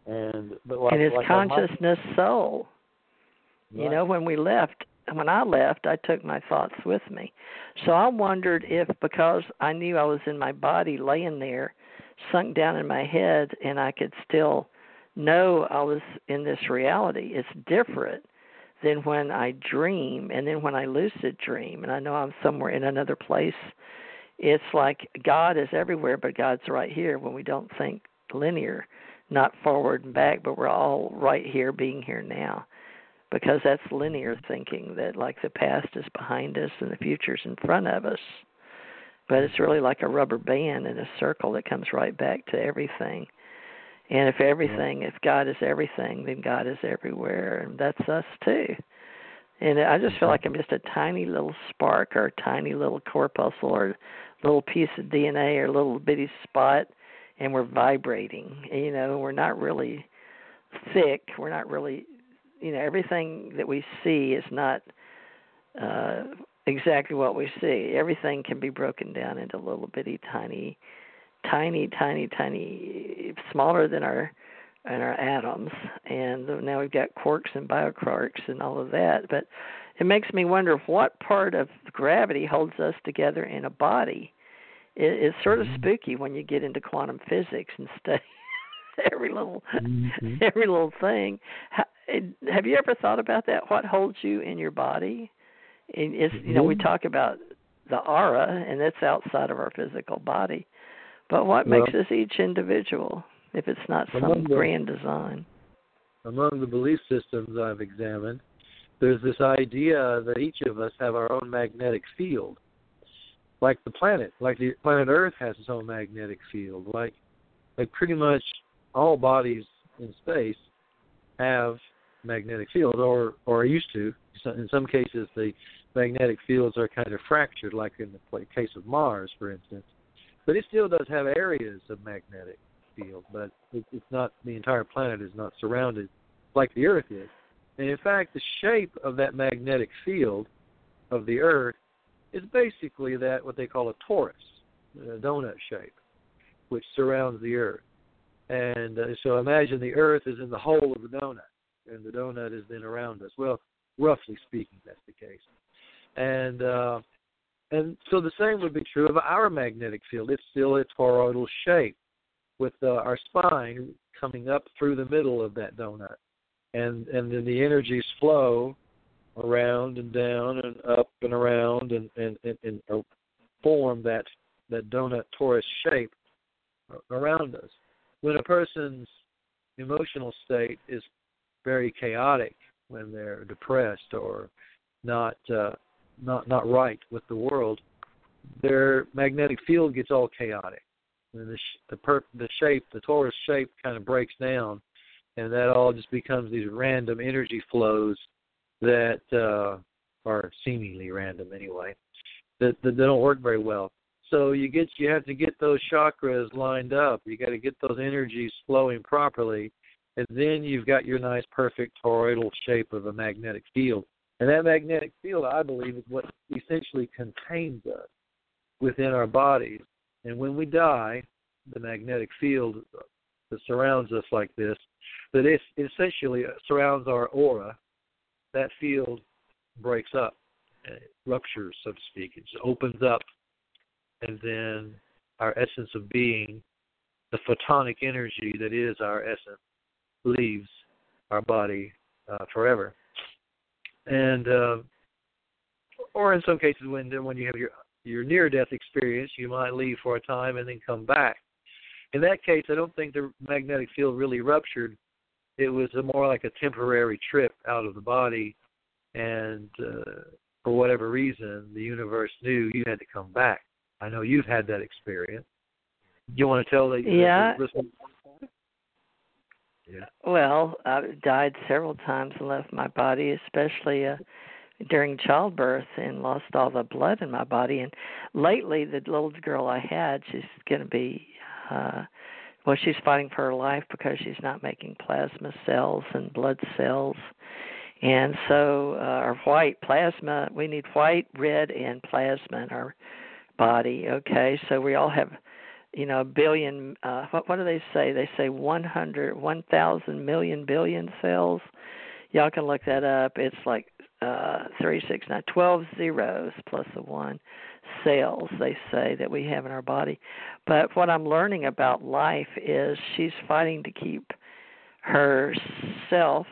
And but like, and his like consciousness soul. You know, when we left, when I left, I took my thoughts with me. So I wondered if because I knew I was in my body laying there, sunk down in my head, and I could still know I was in this reality. It's different than when I dream and then when I lucid dream. And I know I'm somewhere in another place. It's like God is everywhere, but God's right here when we don't think linear, not forward and back, but we're all right here, being here now. Because that's linear thinking that like the past is behind us and the future's in front of us. But it's really like a rubber band in a circle that comes right back to everything and if everything if god is everything then god is everywhere and that's us too. And i just feel like i'm just a tiny little spark or a tiny little corpuscle or a little piece of dna or a little bitty spot and we're vibrating you know we're not really thick we're not really you know everything that we see is not uh exactly what we see. Everything can be broken down into little bitty tiny tiny tiny tiny smaller than our and our atoms and now we've got quarks and bioquarks and all of that but it makes me wonder what part of gravity holds us together in a body it, it's sort of spooky when you get into quantum physics and study every little Mhm. every little thing. Ha- Have you ever thought about that? What holds you in your body? And It's you know we Mhm. talk about the aura, and that's outside of our physical body. But what Well- makes us each individual if it's not some the- grand design? among the belief systems I've examined, there's this idea that each of us have our own magnetic field. Like the planet, like the planet Earth has its own magnetic field. Like like pretty much all bodies in space have magnetic fields, or or used to. In some cases, the magnetic fields are kind of fractured, like in the case of Mars, for instance. But it still does have areas of magnetic field, but it, it's not the entire planet is not surrounded like the Earth is. And in fact, the shape of that magnetic field of the Earth is basically that what they call a torus, a donut shape, which surrounds the Earth. And uh, so imagine the Earth is in the hole of the donut, and the donut is then around us. Well, roughly speaking, that's the case. And uh, and so the same would be true of our magnetic field. It's still a toroidal shape, with uh, our spine coming up through the middle of that donut, and and then the energies flow around and down and up and around and and and, and uh, form that that donut torus shape around us. When a person's emotional state is very chaotic, when they're depressed or not uh, not not right with the world, their magnetic field gets all chaotic, and the sh- the per- the shape, the torus shape, kind of breaks down, and that all just becomes these random energy flows that uh, are seemingly random anyway, that, that that don't work very well. So you get you have to get those chakras lined up. You got to get those energies flowing properly, and then you've got your nice, perfect toroidal shape of a magnetic field. And that magnetic field, I believe, is what essentially contains us within our bodies. And when we die, the magnetic field that surrounds us like this, that it essentially surrounds our aura, that field breaks up, it ruptures, so to speak. It opens up, and then our essence of being, the photonic energy that is our essence, leaves our body uh, forever. And uh, or in some cases, when when you have your your near death experience, you might leave for a time and then come back. In that case, I don't think the magnetic field really ruptured. It was a more like a temporary trip out of the body, and uh, for whatever reason, the universe knew you had to come back. I know you've had that experience. You want to tell the yeah. The, yeah. Well, I've died several times and left my body, especially uh, during childbirth, and lost all the blood in my body. And lately, the little girl I had, she's going to be, uh, well, she's fighting for her life because she's not making plasma cells and blood cells. And so, uh, our white plasma, we need white, red, and plasma in our body. Okay, so we all have you know a billion uh what what do they say? They say one hundred one thousand million billion cells. Y'all can look that up. It's like uh three six nine twelve zeros plus a one cells they say that we have in our body. But what i'm learning about life is she's fighting to keep herself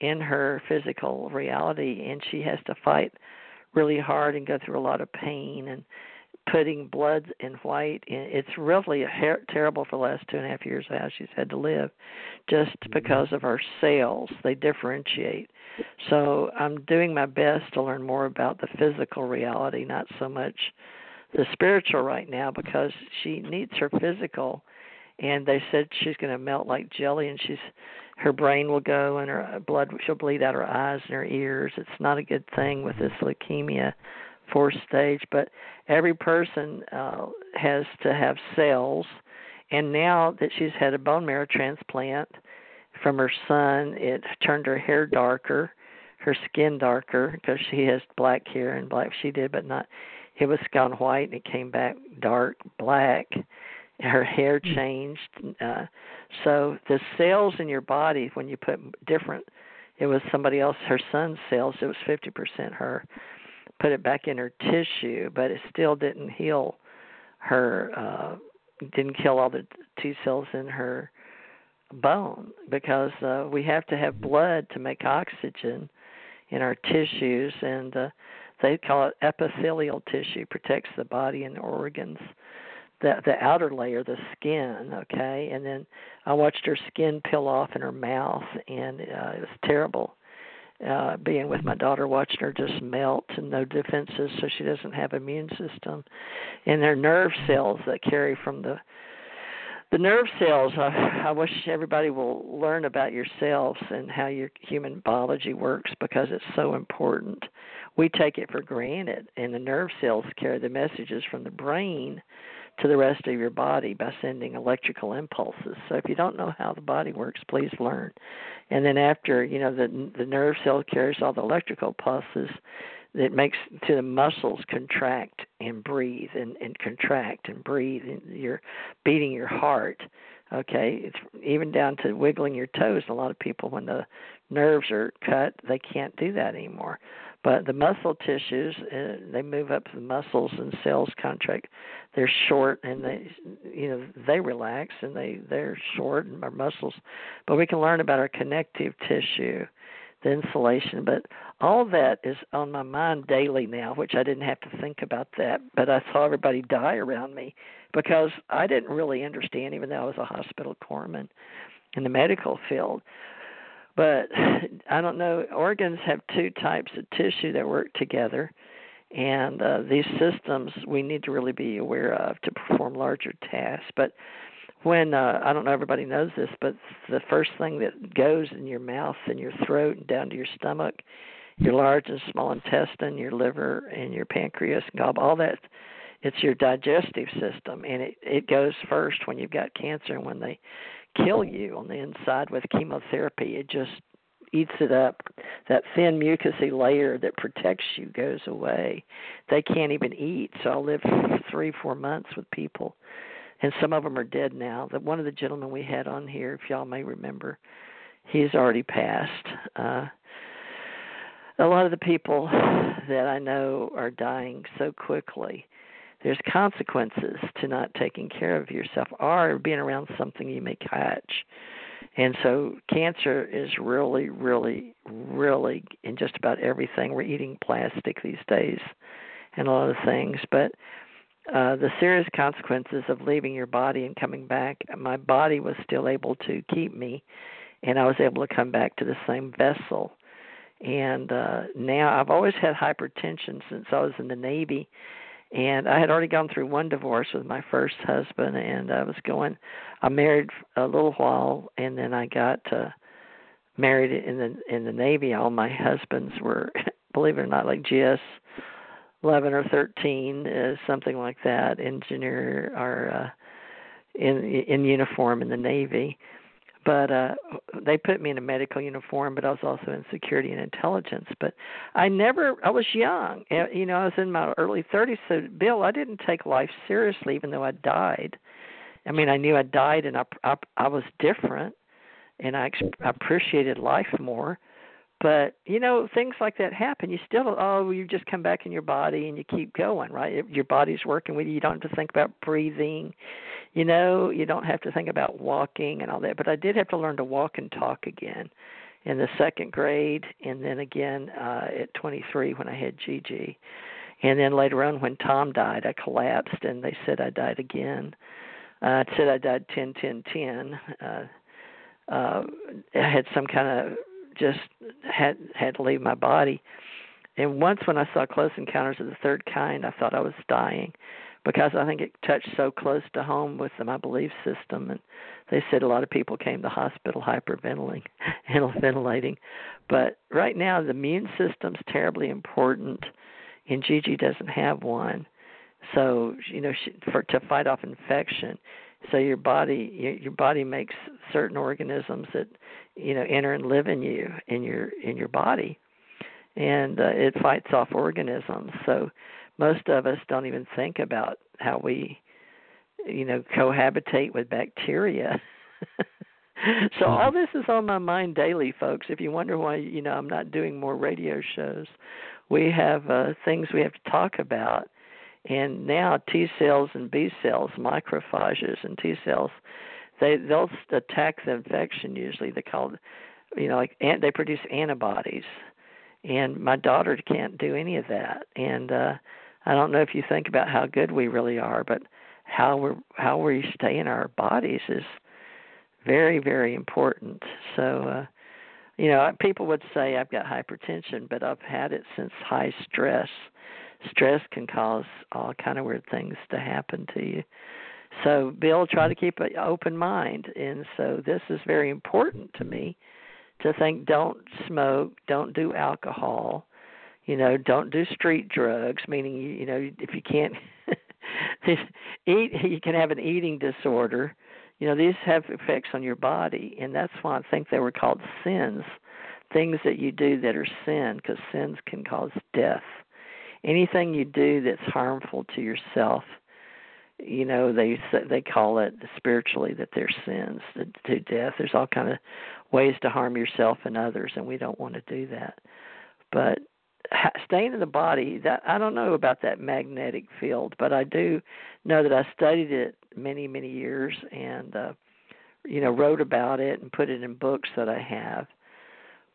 in her physical reality and she has to fight really hard and go through a lot of pain and putting blood in white. It's really her- terrible for the last two and a half years how she's had to live, just mm-hmm. because of her cells. They differentiate. So I'm doing my best to learn more about the physical reality, not so much the spiritual right now, because she needs her physical. And they said she's going to melt like jelly, and she's her brain will go and her blood she'll bleed out her eyes and her ears. It's not a good thing with this leukemia fourth stage, but every person uh, has to have cells. And now that she's had a bone marrow transplant from her son, it turned her hair darker, her skin darker because she has black hair and black she did, but not. It was gone white and it came back dark black. Her hair hmm. changed. Uh, so the cells in your body, when you put different, it was somebody else, her son's cells. It was fifty percent her put it back in her tissue, but it still didn't heal her uh didn't kill all the T cells in her bone because uh we have to have blood to make oxygen in our tissues and uh they call it epithelial tissue protects the body and the organs the the outer layer the skin okay? And then i watched her skin peel off in her mouth and uh, it was terrible uh being with my daughter watching her just melt and no defenses so she doesn't have immune system. And their nerve cells that carry from the the nerve cells I, I wish everybody will learn about yourselves and how your human biology works because it's so important. We take it for granted and the nerve cells carry the messages from the brain to the rest of your body by sending electrical impulses. So if you don't know how the body works please learn. And then after you know the the nerve cell carries all the electrical pulses that makes to the muscles contract and breathe and, and contract and breathe and you're beating your heart okay? It's even down to wiggling your toes. A lot of people when the nerves are cut they can't do that anymore but the muscle tissues uh, they move up the muscles and cells contract they're short and they you know they relax and they they're short and our muscles but we can learn about our connective tissue the insulation. But all that is on my mind daily now, which I didn't have to think about that. But I saw everybody die around me because I didn't really understand, even though I was a hospital corpsman in the medical field. But I don't know. Organs have two types of tissue that work together. And uh, these systems we need to really be aware of to perform larger tasks. But when uh, I don't know everybody knows this, but the first thing that goes in your mouth and your throat and down to your stomach, your large and small intestine, your liver and your pancreas, gob, all that, it's your digestive system, and it it goes first when you've got cancer and when they kill you on the inside with chemotherapy. It just eats it up. That thin mucousy layer that protects you goes away. They can't even eat. So I lived three, four months with people and some of them are dead now. That one of the gentlemen we had on here, if y'all may remember, he's already passed. Uh, a lot of the people that I know are dying so quickly. There's consequences to not taking care of yourself or being around something you may catch. And so cancer is really, really, really in just about everything. We're eating plastic these days and a lot of things. But uh, the serious consequences of leaving your body and coming back, my body was still able to keep me, and I was able to come back to the same vessel. And uh, now I've always had hypertension since I was in the Navy, and I had already gone through one divorce with my first husband, and I was going. I married a little while, and then I got uh, married in the in the Navy. All my husbands were, believe it or not, like GS 11 or 13, uh, something like that, engineer or uh, in in uniform in the Navy. But uh, they put me in a medical uniform, but I was also in security and intelligence. But I never, I was young, you know, I was in my early 30s. So, Bill, I didn't take life seriously, even though I died. I mean, I knew I died, and I I, I was different, and I, I appreciated life more but you know things like that happen you still oh you just come back in your body and you keep going right your body's working with you you don't have to think about breathing you know you don't have to think about walking and all that but i did have to learn to walk and talk again in the second grade and then again uh at 23 when i had gigi and then later on when tom died i collapsed and they said i died again. Uh said i died 10 10 10 uh uh i had some kind of just had had to leave my body. And once when I saw Close Encounters of the Third Kind, I thought I was dying because I think it touched so close to home with my belief system. And they said a lot of people came to hospital hyperventilating ventilating. But right now, the immune system's terribly important, and Gigi doesn't have one. So you know, she, for to fight off infection, so your body your, your body makes certain organisms that you know enter and live in you in your in your body and uh, it fights off organisms so most of us don't even think about how we you know cohabitate with bacteria so all mm-hmm. this is on my mind daily folks if you wonder why you know i'm not doing more radio shows we have uh, things we have to talk about and now T cells and B cells, macrophages and T cells, they they'll attack the infection usually. They call, you know, like and they produce antibodies, and my daughter can't do any of that. And uh, I don't know if you think about how good we really are, but how we how we stay in our bodies is very very important. So. uh you know, people would say I've got hypertension, but I've had it since high stress stress can cause all kind of weird things to happen to you. So, Bill, try to keep an open mind. And so, this is very important to me to think don't smoke, don't do alcohol, you know, don't do street drugs, meaning, you, know, if you can't eat, you can have an eating disorder. You know, these have effects on your body, and that's why I think they were called sins things that you do that are sin, because sins can cause death. Anything you do that's harmful to yourself you know they they call it spiritually that they're sins to death there's all kind of ways to harm yourself and others and we don't want to do that but staying in the body that i don't know about that magnetic field but i do know that i studied it many many years and uh you know wrote about it and put it in books that i have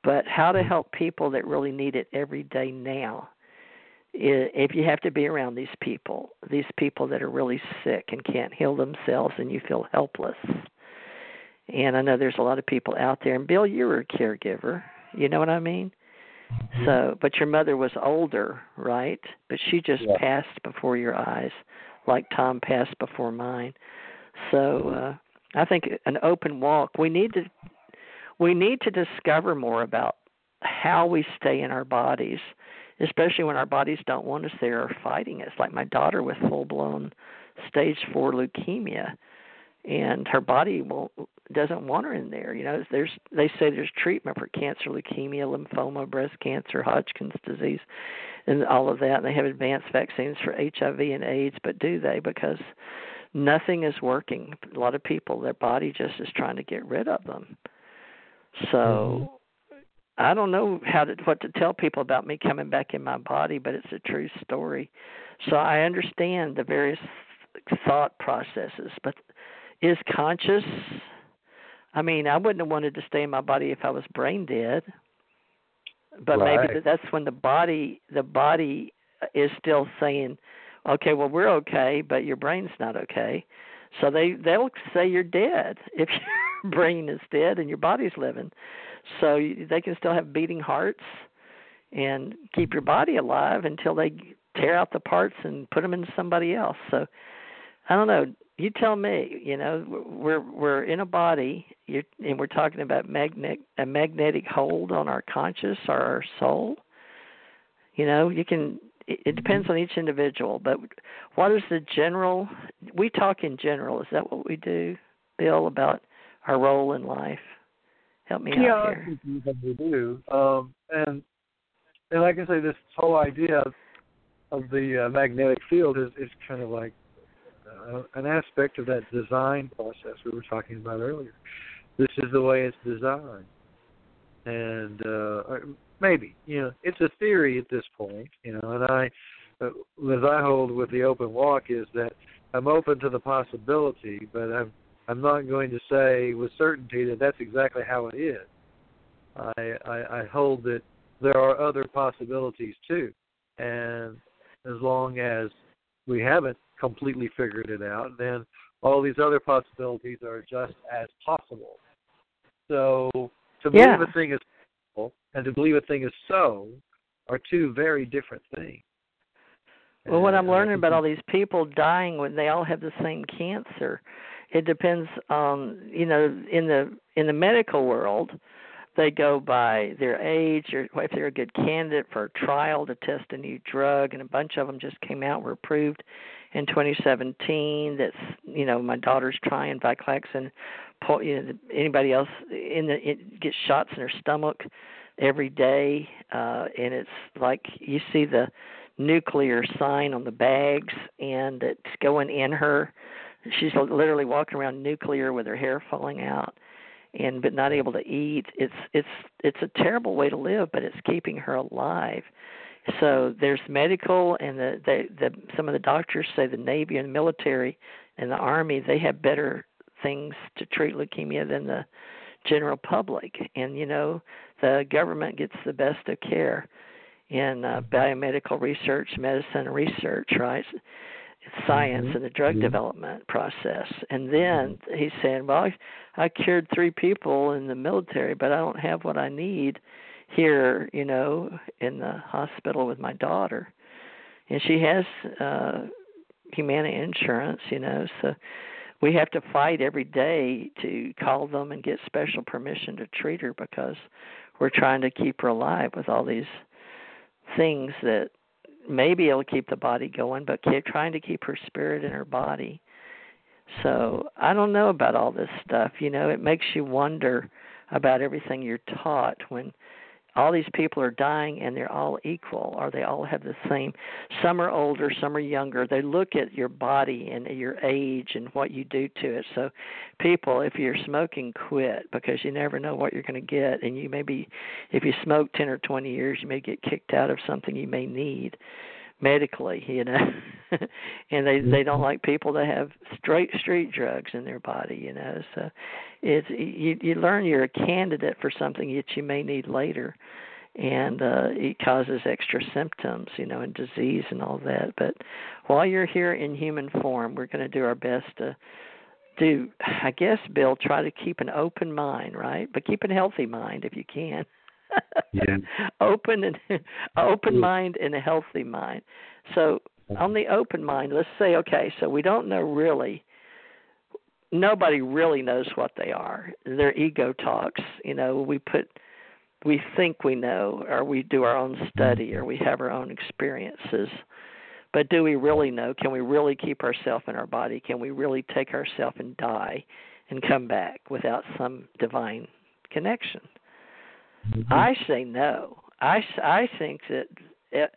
but how to help people that really need it every day now if you have to be around these people, these people that are really sick and can't heal themselves, and you feel helpless. And I know there's a lot of people out there. And Bill, you're a caregiver. You know what I mean? Mm-hmm. So, but your mother was older, right? But she just yeah. passed before your eyes, like Tom passed before mine. So, uh, I think an open walk. We need to, we need to discover more about how we stay in our bodies especially when our bodies don't want us there or fighting us. Like my daughter with full blown stage four leukemia, and her body will doesn't want her in there. You know, there's they say there's treatment for cancer, leukemia, lymphoma, breast cancer, Hodgkin's disease, and all of that. And they have advanced vaccines for HIV and AIDS, but do they? Because nothing is working. A lot of people, their body just is trying to get rid of them. So mm-hmm. I don't know how to what to tell people about me coming back in my body, but it's a true story. So I understand the various thought processes, but is conscious I mean, I wouldn't have wanted to stay in my body if I was brain dead. But right. maybe that's when the body the body is still saying, "Okay, well we're okay, but your brain's not okay." So they they'll say you're dead if your brain is dead and your body's living so they can still have beating hearts and keep your body alive until they tear out the parts and put them into somebody else. So I don't know. You tell me. You know, we're we're in a body, you're, and we're talking about magnet a magnetic hold on our conscious or our soul. You know, you can. It, it depends on each individual, but what is the general? We talk in general. Is that what we do, Bill? About our role in life? Help me yeah, out here. Yeah, we do. Um, and and like I say, this whole idea of, of the uh, magnetic field is is kind of like uh, an aspect of that design process we were talking about earlier. This is the way it's designed, and uh, maybe you know it's a theory at this point. You know, and I, uh, as I hold with the open walk, is that I'm open to the possibility, but I'm I'm not going to say with certainty that that's exactly how it is. I, I, I hold that there are other possibilities too, and as long as we haven't completely figured it out, And then all these other possibilities are just as possible. So to believe yeah. a thing is possible and to believe a thing is so are two very different things. Well, what I'm learning about all these people dying when they all have the same cancer, it depends on you know in the in the medical world they go by their age or if they're a good candidate for a trial to test a new drug and a bunch of them just came out were approved in 2017 that's you know my daughter's trying Viclaxin you know anybody else in the it gets shots in her stomach every day uh and it's like you see the nuclear sign on the bags and it's going in her. She's literally walking around nuclear with her hair falling out and but not able to eat. It's it's it's a terrible way to live but it's keeping her alive so there's medical and the the, the some of the doctors say the navy and the military and the army they have better things to treat leukemia than the general public and you know the government gets the best of care in uh, biomedical research medicine research right science mm-hmm. and the drug mm-hmm. development process. And then he's saying, "Well, I, I cured three people in the military, but I don't have what I need here, you know, in the hospital with my daughter." And she has uh Humana insurance, you know, so we have to fight every day to call them and get special permission to treat her because we're trying to keep her alive with all these things that maybe it'll keep the body going, but keep trying to keep her spirit in her body. So I don't know about all this stuff. You know, it makes you wonder about everything you're taught when all these people are dying and they're all equal. Or they all have the same? Some are older some are younger. They look at your body and your age and what you do to it. So people if you're smoking quit because you never know what you're going to get. And you may be if you smoke 10 or 20 years you may get kicked out of something you may need medically you know. And they they don't like people that have straight street drugs in their body you know. So it's you you learn you're a candidate for something that you may need later and uh it causes extra symptoms you know and disease and all that. But while you're here in human form we're going to do our best to do i guess bill try to keep an open mind right? But keep a healthy mind if you can yeah. open and open mind and a healthy mind so on the open mind let's say okay so we don't know really nobody really knows what they are. Their ego talks. You know, we put we think we know or we do our own mm-hmm. study or we have our own experiences. But do we really know? Can we really keep ourselves in our body? Can we really take ourselves and die and come back without some divine connection? Mm-hmm. I say no. I, I think that it,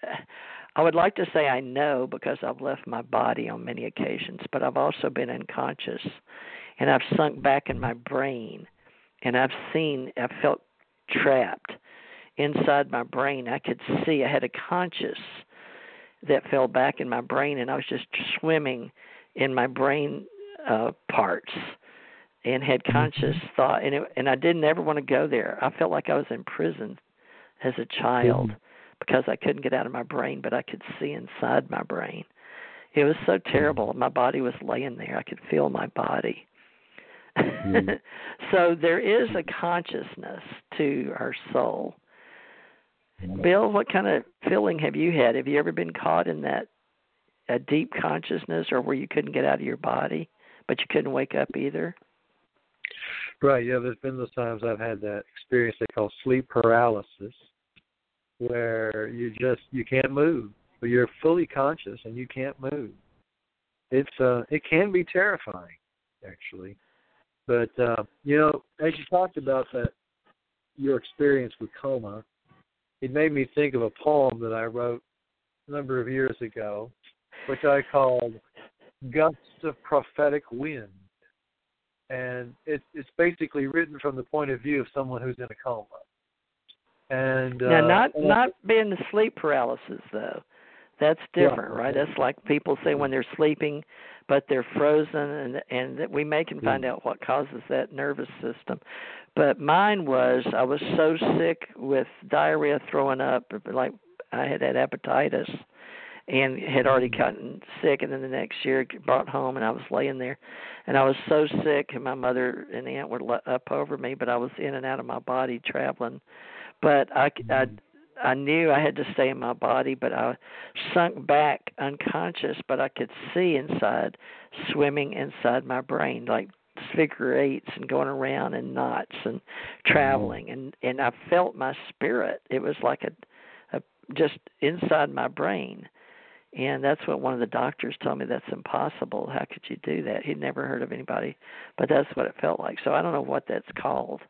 I would like to say I know because I've left my body on many occasions, but I've also been unconscious and I've sunk back in my brain and I've seen, I felt trapped inside my brain. I could see, I had a conscious that fell back in my brain and I was just swimming in my brain uh parts and had conscious mm-hmm. thought and it, and I didn't ever want to go there. I felt like I was in prison as a child. Mm-hmm because I couldn't get out of my brain, but I could see inside my brain. It was so terrible. My body was laying there. I could feel my body. Mm. so there is a consciousness to our soul. Bill, what kind of feeling have you had? Have you ever been caught in that a deep consciousness or where you couldn't get out of your body, but you couldn't wake up either? Right, yeah, there's been those times I've had that experience they call sleep paralysis where you just you can't move, but you're fully conscious and you can't move. It's uh it can be terrifying actually. But uh you know, as you talked about that your experience with coma, it made me think of a poem that I wrote a number of years ago, which I called Gusts of Prophetic Wind. And it, it's basically written from the point of view of someone who's in a coma. And now, uh, not not being the sleep paralysis though. That's different, yeah. right? That's like people say when they're sleeping, but they're frozen, and and we may can find out what causes that nervous system. But mine was I was so sick with diarrhea, throwing up, like I had had hepatitis, and had already mm. gotten sick. And then the next year, brought home, and I was laying there, and I was so sick, and my mother and aunt were up over me, but I was in and out of my body traveling but I, I I knew I had to stay in my body, but I sunk back unconscious, but I could see inside, swimming inside my brain, like figure eights and going around in knots and traveling, and and I felt my spirit. It was like a, a just inside my brain, and that's what one of the doctors told me. That's impossible. How could you do that? He'd never heard of anybody, but that's what it felt like. So I don't know what that's called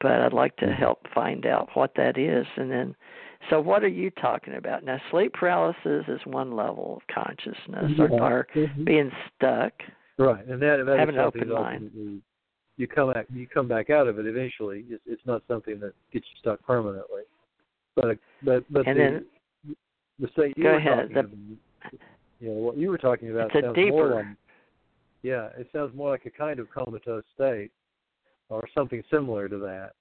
but I'd like to help find out what that is. And then, so what are you talking about? Now, sleep paralysis is one level of consciousness, yeah. or, mm-hmm. being stuck. Right, and that, that having an open mind. You come back, you come back out of it eventually. It's, it's not something that gets you stuck permanently. But but but and the, then the state you go were ahead. talking about, you know what you were talking about it's sounds deeper. more like yeah, it sounds more like a kind of comatose state or something similar to that.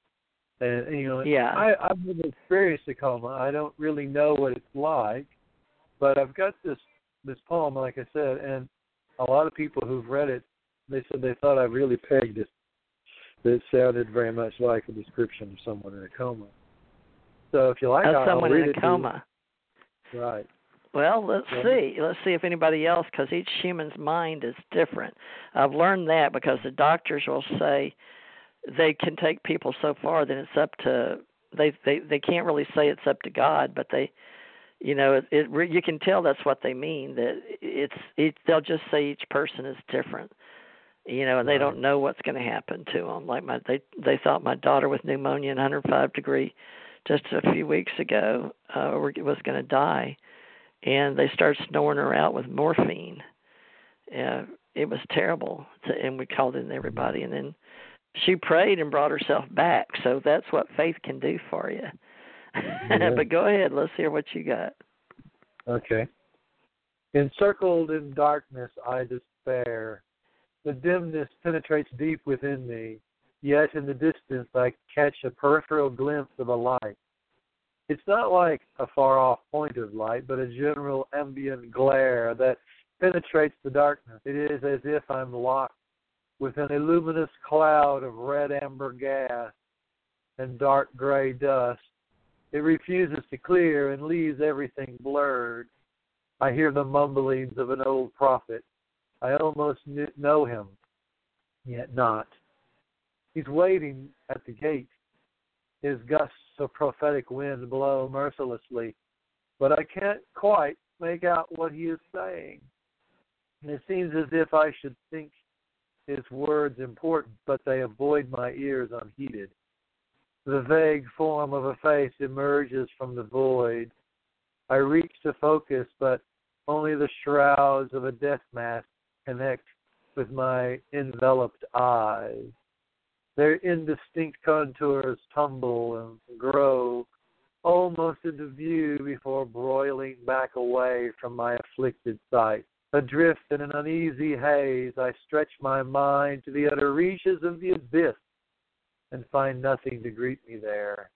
And you know, yeah. I, I've never experienced a coma. I don't really know what it's like, but I've got this this poem, like I said, and a lot of people who've read it, they said they thought I really pegged it. It sounded very much like a description of someone in a coma. So if you like, of I'll someone read in a coma. Right. Well, let's see. Let's see if anybody else, because each human's mind is different. I've learned that because the doctors will say they can take people so far that it's up to they they they can't really say it's up to God, but they you know it, it you can tell that's what they mean that it's it they'll just say each person is different you know and they don't know what's going to happen to them like my they they thought my daughter with pneumonia and 105 degree just a few weeks ago uh was going to die. And they started snoring her out with morphine. Uh it was terrible to, and we called in everybody. And then she prayed and brought herself back. So that's what faith can do for you. Yeah. but go ahead. Let's hear what you got. Okay. Encircled in darkness i despair. The dimness penetrates deep within me, yet in the distance I catch a peripheral glimpse of a light. It's not like a far off point of light, but a general ambient glare that penetrates the darkness. It is as if I'm locked with a luminous cloud of red amber gas and dark gray dust. It refuses to clear and leaves everything blurred. I hear the mumblings of an old prophet I almost know him, yet not. He's waiting at the gate. His gusts of prophetic wind blow mercilessly, but I can't quite make out what he is saying. And it seems as if I should think his words important, but they avoid my ears unheeded. The vague form of a face emerges from the void. I reach to focus, but only the shrouds of a death mask connect with my enveloped eyes. Their indistinct contours tumble and grow almost into view before broiling back away from my afflicted sight. Adrift in an uneasy haze, I stretch my mind to the utter reaches of the abyss and find nothing to greet me there.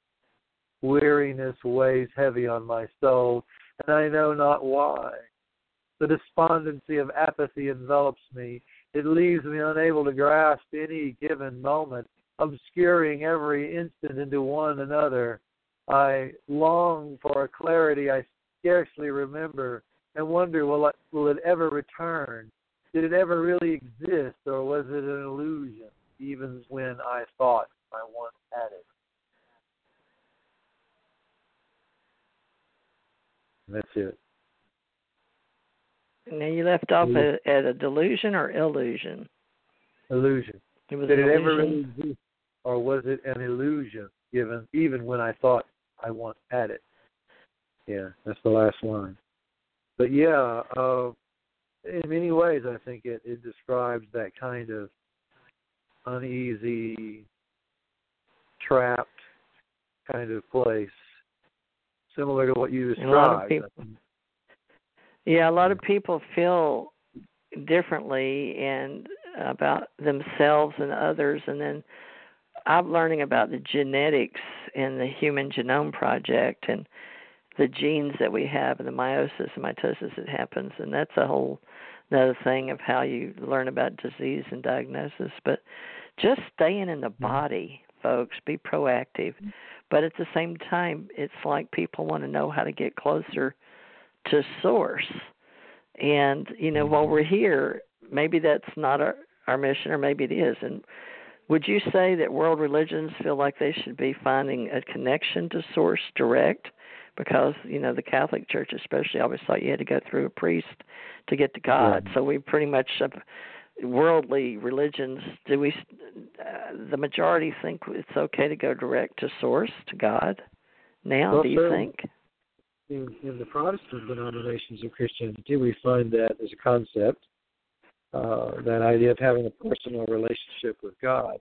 Weariness weighs heavy on my soul, and I know not why. The despondency of apathy envelops me. It leaves me unable to grasp any given moment, obscuring every instant into one another. I long for a clarity I scarcely remember and wonder will it, will it ever return? Did it ever really exist, or was it an illusion, even when I thought I once had it? That's it. Now you left off at, at a delusion or illusion. Illusion. It was Did it ever really exist, or was it an illusion? Given even when I thought I once had it. Yeah, that's the last line. But yeah, uh, in many ways, I think it it describes that kind of uneasy, trapped kind of place, similar to what you described. Yeah, a lot of people feel differently and about themselves and others and then I'm learning about the genetics in the Human Genome Project and the genes that we have and the meiosis and mitosis that happens and that's a whole another thing of how you learn about disease and diagnosis. But just staying in the mm-hmm. body, folks, be proactive. But at the same time it's like people want to know how to get closer to source. And you know, while we're here, maybe that's not our our mission, or maybe it is. And would you say that world religions feel like they should be finding a connection to source direct? Because you know the Catholic Church, especially, always thought you had to go through a priest to get to God. So we pretty much uh, worldly religions. Do we? Uh, the majority think it's okay to go direct to source to God. Now, well, do you think? In, in the Protestant denominations of Christianity, we find that as a concept, uh, that idea of having a personal relationship with God.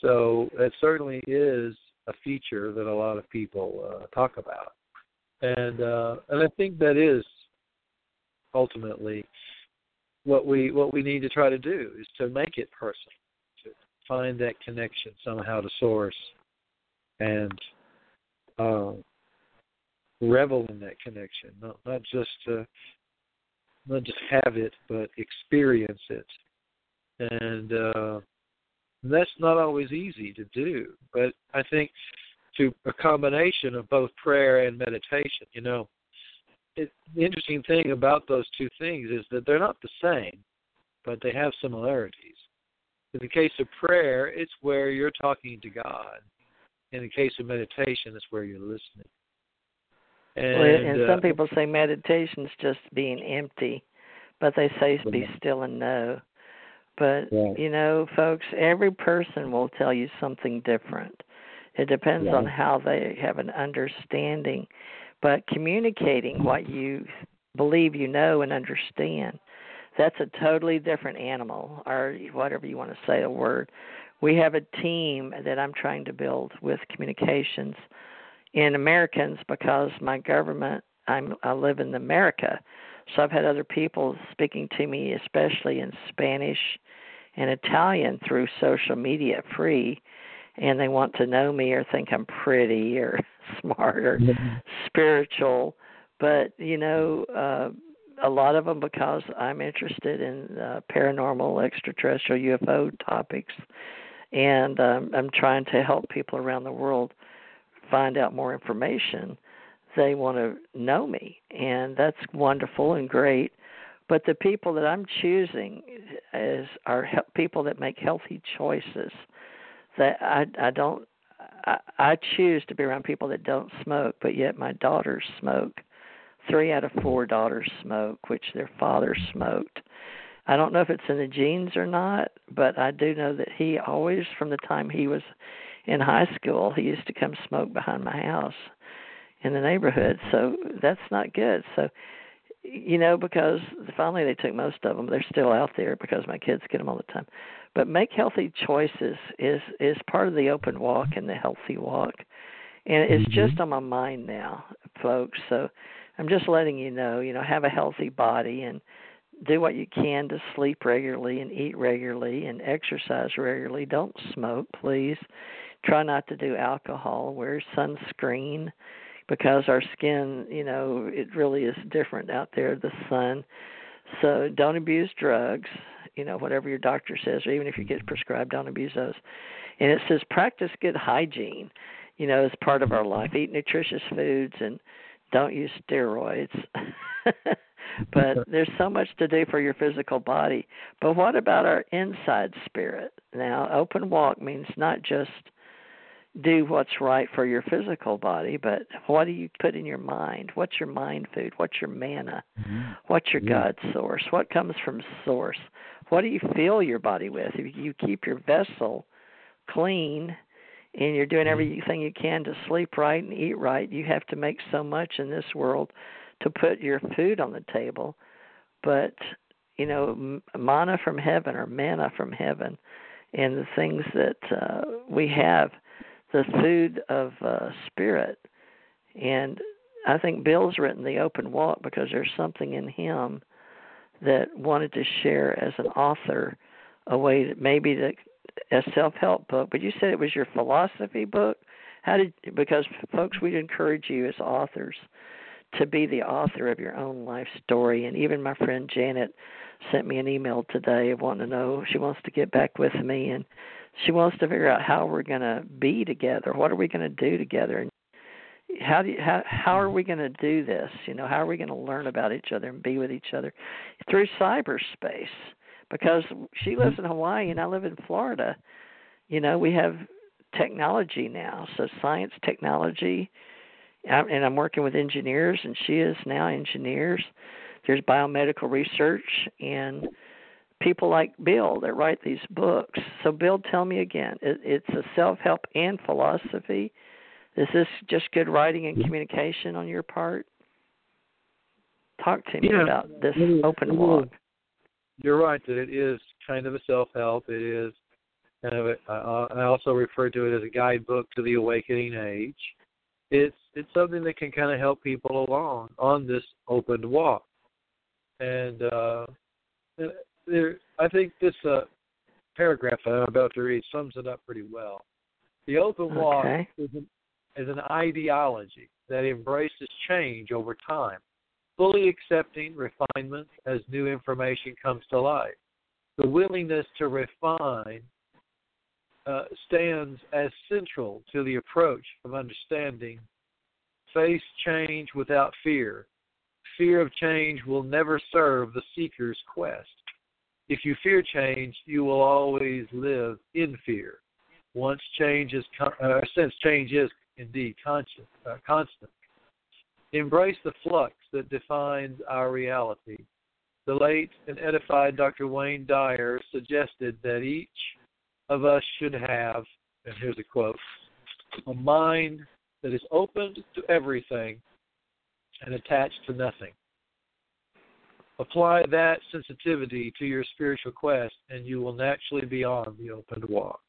So that certainly is a feature that a lot of people uh, talk about, and uh, and I think that is ultimately what we what we need to try to do is to make it personal, to find that connection somehow to source, and uh, revel in that connection, not not just uh, not just have it, but experience it, and uh, that's not always easy to do. But I think to a combination of both prayer and meditation, you know, it, the interesting thing about those two things is that they're not the same, but they have similarities. In the case of prayer, it's where you're talking to God. In the case of meditation, it's where you're listening. And, well, and uh, some people say meditation's just being empty, but they say be still and know. But Right. you know, folks, every person will tell you something different. It depends on how they have an understanding. But communicating what you believe you know and understand, that's a totally different animal, or whatever you want to say a word. We have a team that I'm trying to build with communications in Americans because my government I'm I live in America. So I've had other people speaking to me especially in Spanish and Italian through social media free and they want to know me or think I'm pretty or smart or spiritual. But you know uh a lot of them because I'm interested in uh, paranormal extraterrestrial UFO topics. And um, I'm trying to help people around the world find out more information, they want to know me, and that's wonderful and great. But the people that I'm choosing is are people that make healthy choices. That I I don't I, I choose to be around people that don't smoke, but yet my daughters smoke. Three out of four daughters smoke, which their father smoked. I don't know if it's in the genes or not, but I do know that he always, from the time he was in high school, he used to come smoke behind my house in the neighborhood. So that's not good. So, you know, because finally they took most of them. They're still out there because my kids get them all the time. But make healthy choices is is part of the open walk and the healthy walk, and it's Mhm. just on my mind now, folks. So I'm just letting you know. You know, have a healthy body and do what you can to sleep regularly and eat regularly and exercise regularly. Don't smoke, please. Try not to do alcohol. Wear sunscreen because our skin, you know, it really is different out there, the sun. So don't abuse drugs, you know, whatever your doctor says, or even if you get prescribed, don't abuse those. And it says practice good hygiene, you know, as part of our life. Eat nutritious foods and don't use steroids. but there's so much to do for your physical body. But what about our inside spirit? Now, open walk means not just do what's right for your physical body, but what do you put in your mind? What's your mind food? What's your manna? What's your Yeah. God source? What comes from source? What do you fill your body with? If you keep your vessel clean and you're doing everything you can to sleep right and eat right, you have to make so much in this world to put your food on the table. But, you know, manna from heaven or manna from heaven and the things that uh, we have, the food of uh, spirit. And I think Bill's written The Open Walk because there's something in him that wanted to share as an author a way that maybe the a self help book, but you said it was your philosophy book. How did because folks we'd encourage you as authors to be the author of your own life story and even my friend Janet sent me an email today wanting to know she wants to get back with me and she wants to figure out how we're going to be together. What are we going to do together and how do you, how how are we going to do this? You know, how are we going to learn about each other and be with each other through cyberspace? Because she mm-hmm. lives in Hawaii and I live in Florida. You know, we have technology now, so science, technology, I'm- and I'm working with engineers, and she is now engineers. There's biomedical research and people like Bill that write these books. So, Bill, tell me again, it, it's a self-help and philosophy. Is this just good writing and communication on your part? Talk to me Yeah, about this open walk. You're right that it is kind of a self-help. It is kind of. A, uh, I also refer to it as a guidebook to the awakening age. It's it's something that can kind of help people along on this open walk. And uh, there, I think this uh, paragraph that I'm about to read sums it up pretty well. The open walk Okay. is an, is an ideology that embraces change over time, fully accepting refinements as new information comes to light. The willingness to refine uh, stands as central to the approach of understanding. Face change without fear. fear of change will never serve the seeker's quest. If you fear change, you will always live in fear. Once change is, uh, since change is indeed uh, constant. Embrace the flux that defines our reality. The late and edified Dr. Wayne Dyer suggested that each of us should have, and here's a quote, a mind that is open to everything and attached to nothing. Apply that sensitivity to your spiritual quest, and you will naturally be on the open walk.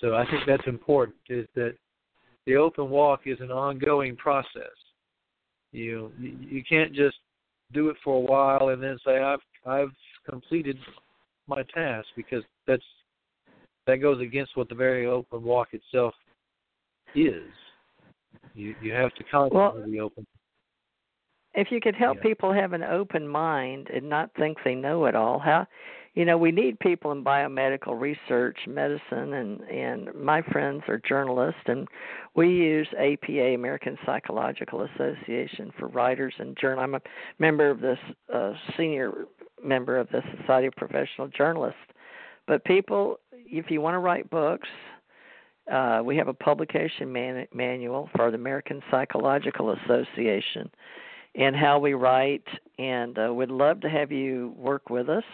So I think that's important. Is that the open walk is an ongoing process. You you can't just do it for a while and then say I've I've completed my task because that's that goes against what the very open walk itself is. You you have to constantly well, be open. If you could help yeah. people have an open mind and not think they know it all, how you know we need people in biomedical research medicine and and my friends are journalists and we use apa american psychological association for writers and journal i'm a member of this uh, senior member of the society of professional journalists but people if you want to write books uh, we have a publication man- manual for the american psychological association and how we write and uh, would love to have you work with us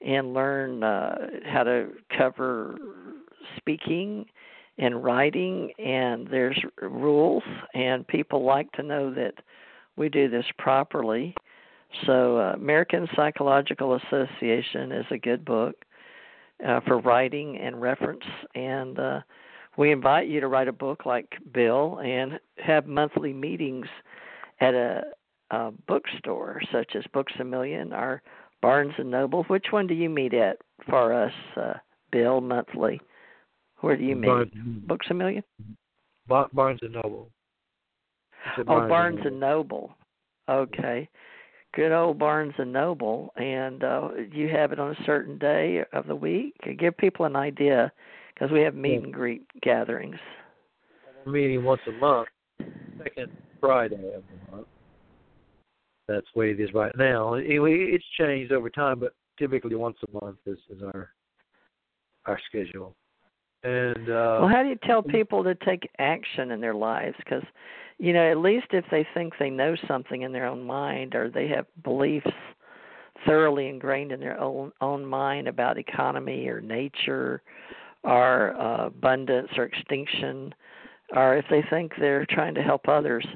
and learn uh, how to cover speaking and writing and there's rules and people like to know that we do this properly. So uh, american psychological association is a good book uh, for writing and reference and uh, we invite you to write a book like bill and have monthly meetings at a, a bookstore such as books a million or Barnes and Noble. Which one do you meet at for us, uh, Bill, monthly? Where do you meet? Barnes, Books a Million? Barnes and Noble. Oh, Barnes, Barnes and Noble. Okay. Good old Barnes and Noble. And uh, you have it on a certain day of the week? Give people an idea because we have meet and greet gatherings. Meeting once a month, second Friday of the month that's the way it is right now. Anyway, it's changed over time, but typically once a month is, is our our schedule. And uh, well, how do you tell people to take action in their lives? Because you know, at least if they think they know something in their own mind, or they have beliefs thoroughly ingrained in their own own mind about economy or nature, or uh, abundance or extinction, or if they think they're trying to help others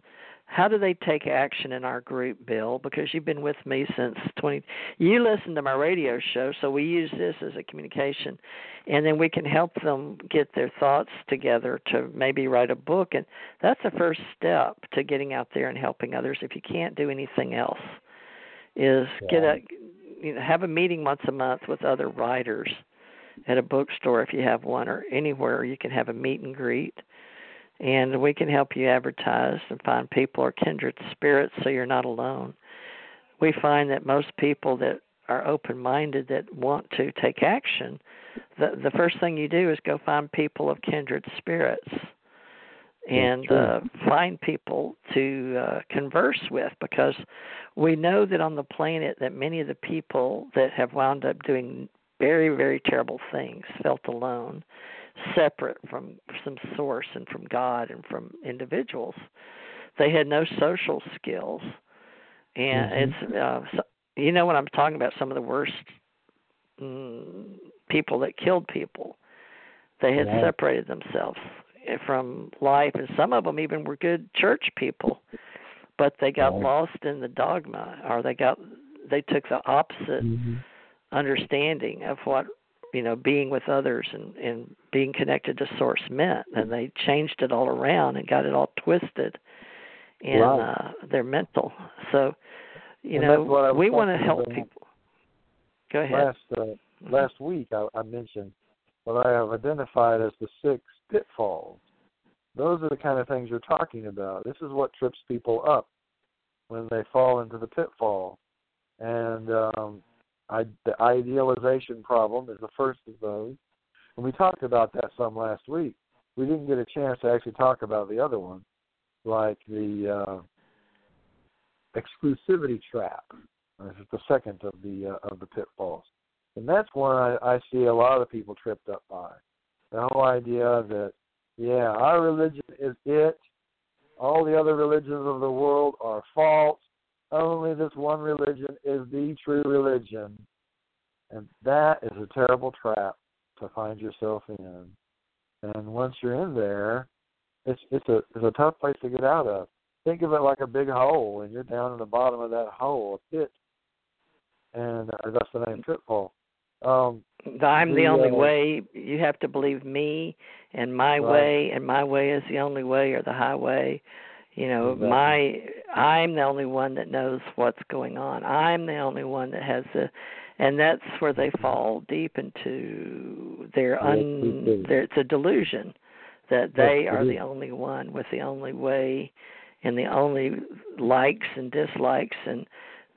how do they take action in our group, Bill? Because you've been with me since 20. You listen to my radio show, so we use this as a communication, and then we can help them get their thoughts together to maybe write a book, and that's the first step to getting out there and helping others. If you can't do anything else, is yeah. get a you know, have a meeting once a month with other writers at a bookstore if you have one, or anywhere you can have a meet and greet and we can help you advertise and find people or kindred spirits so you're not alone. We find that most people that are open minded that want to take action, the the first thing you do is go find people of kindred spirits and uh, find people to uh, converse with because we know that on the planet that many of the people that have wound up doing very very terrible things felt alone separate from some source and from God and from individuals. They had no social skills, and mm-hmm. it's uh, you know when I'm talking about some of the worst mm, people that killed people. They had yeah. separated themselves from life, and some of them even were good church people, but they got yeah. lost in the dogma, or they got they took the opposite mm-hmm. understanding of what you know being with others and and being connected to source meant. And they changed it all around and got it all twisted in uh their mental. So you and know we want to help people go ahead. Last uh, mm-hmm. last week I, I mentioned what i have identified as the six pitfalls. Those are the kind of things you're talking about. This is what trips people up when they fall into the pitfall. And um I, the idealization problem is the first of those. And we talked about that some last week. We didn't get a chance to actually talk about the other one. like the uh, exclusivity trap. This is the second of the uh, of the pitfalls, and that's one I, I see a lot of people tripped up by. The whole idea that yeah, our religion is it. All the other religions of the world are false. Only this one religion is the true religion. And that is a terrible trap to find yourself in. And once you're in there, it's it's a it's a tough place to get out of. Think of it like a big hole, and you're down in the bottom of that hole, a pit, and uh, that's the name pitfall. Um, I'm the, the only uh, way. You have to believe me and my Right. way, and my way is the only way or the highway. You know, Exactly. my I'm the only one that knows what's going on. I'm the only one that has the, and that's where they fall deep into their un. Their, it's a delusion that they are the only one with the only way, and the only likes and dislikes and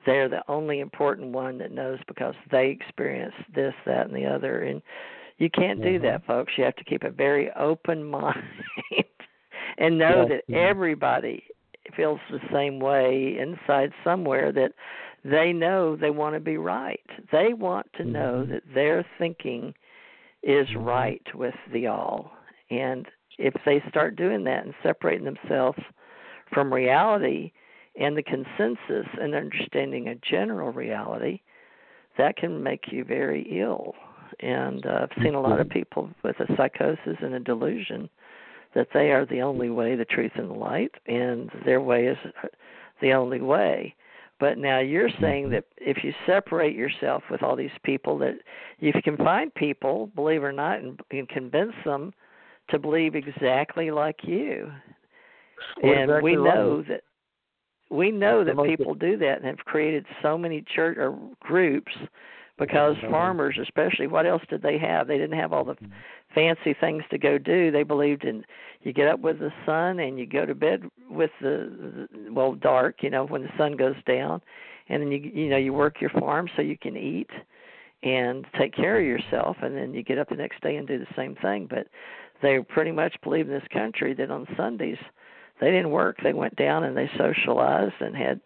they're the only important one that knows because they experience this, that, and the other. And you can't do Mhm. that, folks. You have to keep a very open mind and know Yes, that everybody feels the same way inside somewhere that they know they want to be right. They want to know Mhm. that their thinking is Mhm. right with the all. And if they start doing that and separating themselves from reality and the consensus and understanding a general reality, that can make you very ill. And uh, I've seen a lot of people with a psychosis and a delusion that they are the only way, the truth, and the light, and their way is the only way. But now you're saying that if you separate yourself with all these people, that if you can find people, believe it or not, and, and convince them to believe exactly like you, Well, and exactly we right. know that we know that people do that and have created so many church or groups because farmers especially what else did they have? They didn't have all the Mhm. fancy things to go do. They believed in you get up with the sun and you go to bed with the, the well dark you know when the sun goes down. And then you you know you work your farm so you can eat and take care of yourself. And then you get up the next day and do the same thing. But they pretty much believe in this country that on Sundays they didn't work. They went down and they socialized and had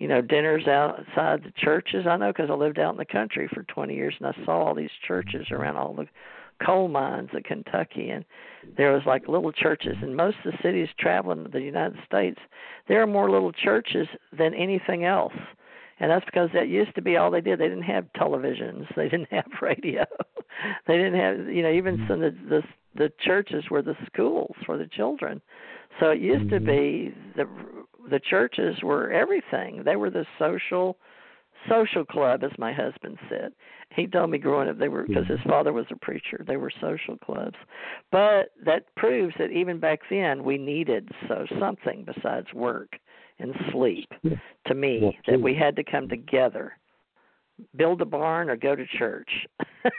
you know dinners outside the churches. I know because i lived out in the country for 20 years and i saw all these churches around all the coal mines of kentucky and there was like little churches. In most of the cities traveling to the united states there are more little churches than anything else. And that's because that used to be all they did. They didn't have televisions. They didn't have radio. They didn't have you know even some of the the, the churches were the schools for the children. So it used to Mhm. be the the churches were everything. They were the social social club, as my husband said. He told me growing up they were because his mm-hmm. father was a preacher. They were social clubs, but that proves that even back then we needed so something besides work and sleep. To me, that we had to come together, build a barn or go to church.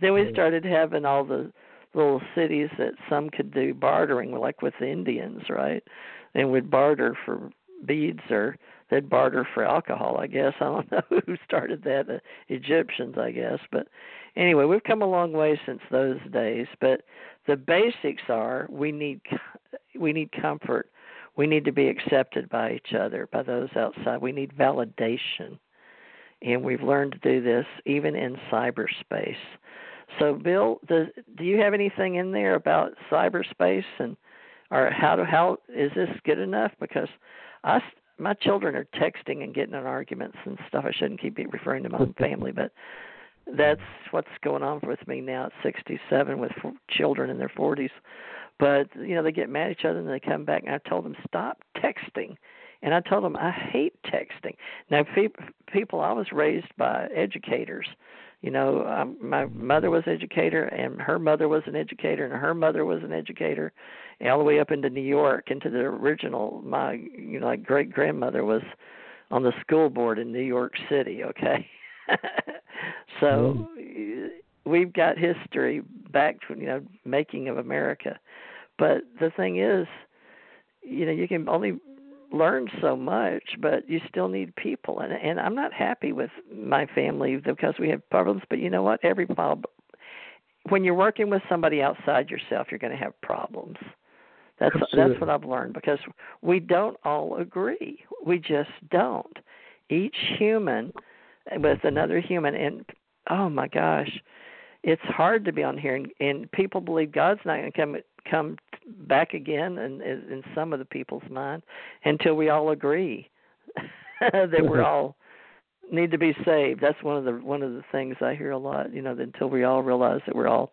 Then we started having all the little cities that some could do bartering, like with the Indians, right? And would barter for beads or they'd barter for alcohol. I guess I don't know who started that. The Egyptians, I guess. But anyway, we've come a long way since those days. But the basics are we need we need comfort. We need to be accepted by each other, by those outside. We need validation and we've learned to do this even in cyberspace. So, Bill, does, do you have anything in there about cyberspace and or how to how is this good enough? Because us, my children are texting and getting in arguments and stuff. I shouldn't keep referring to my own family, but that's what's going on with me now at 67 with children in their 40s. But you know they get mad at each other and they come back and I told them stop texting. And I told them I hate texting. Now, pe- people, I was raised by educators. You know, um, my mother was an educator, and her mother was an educator, and her mother was an educator, and all the way up into New York, into the original. My, you know, like great grandmother was on the school board in New York City. Okay, so we've got history back to you know making of America, but the thing is, you know, you can only learn so much, but you still need people. And and I'm not happy with my family because we have problems. But you know what? Every problem, when you're working with somebody outside yourself, you're going to have problems. That's Absolutely. that's what I've learned because we don't all agree. We just don't. Each human with another human and oh my gosh, it's hard to be on here and, and people believe God's not going to come come back again in, in some of the people's mind until we all agree that we're all need to be saved. That's one of the one of the things I hear a lot. You know, until we all realize that we're all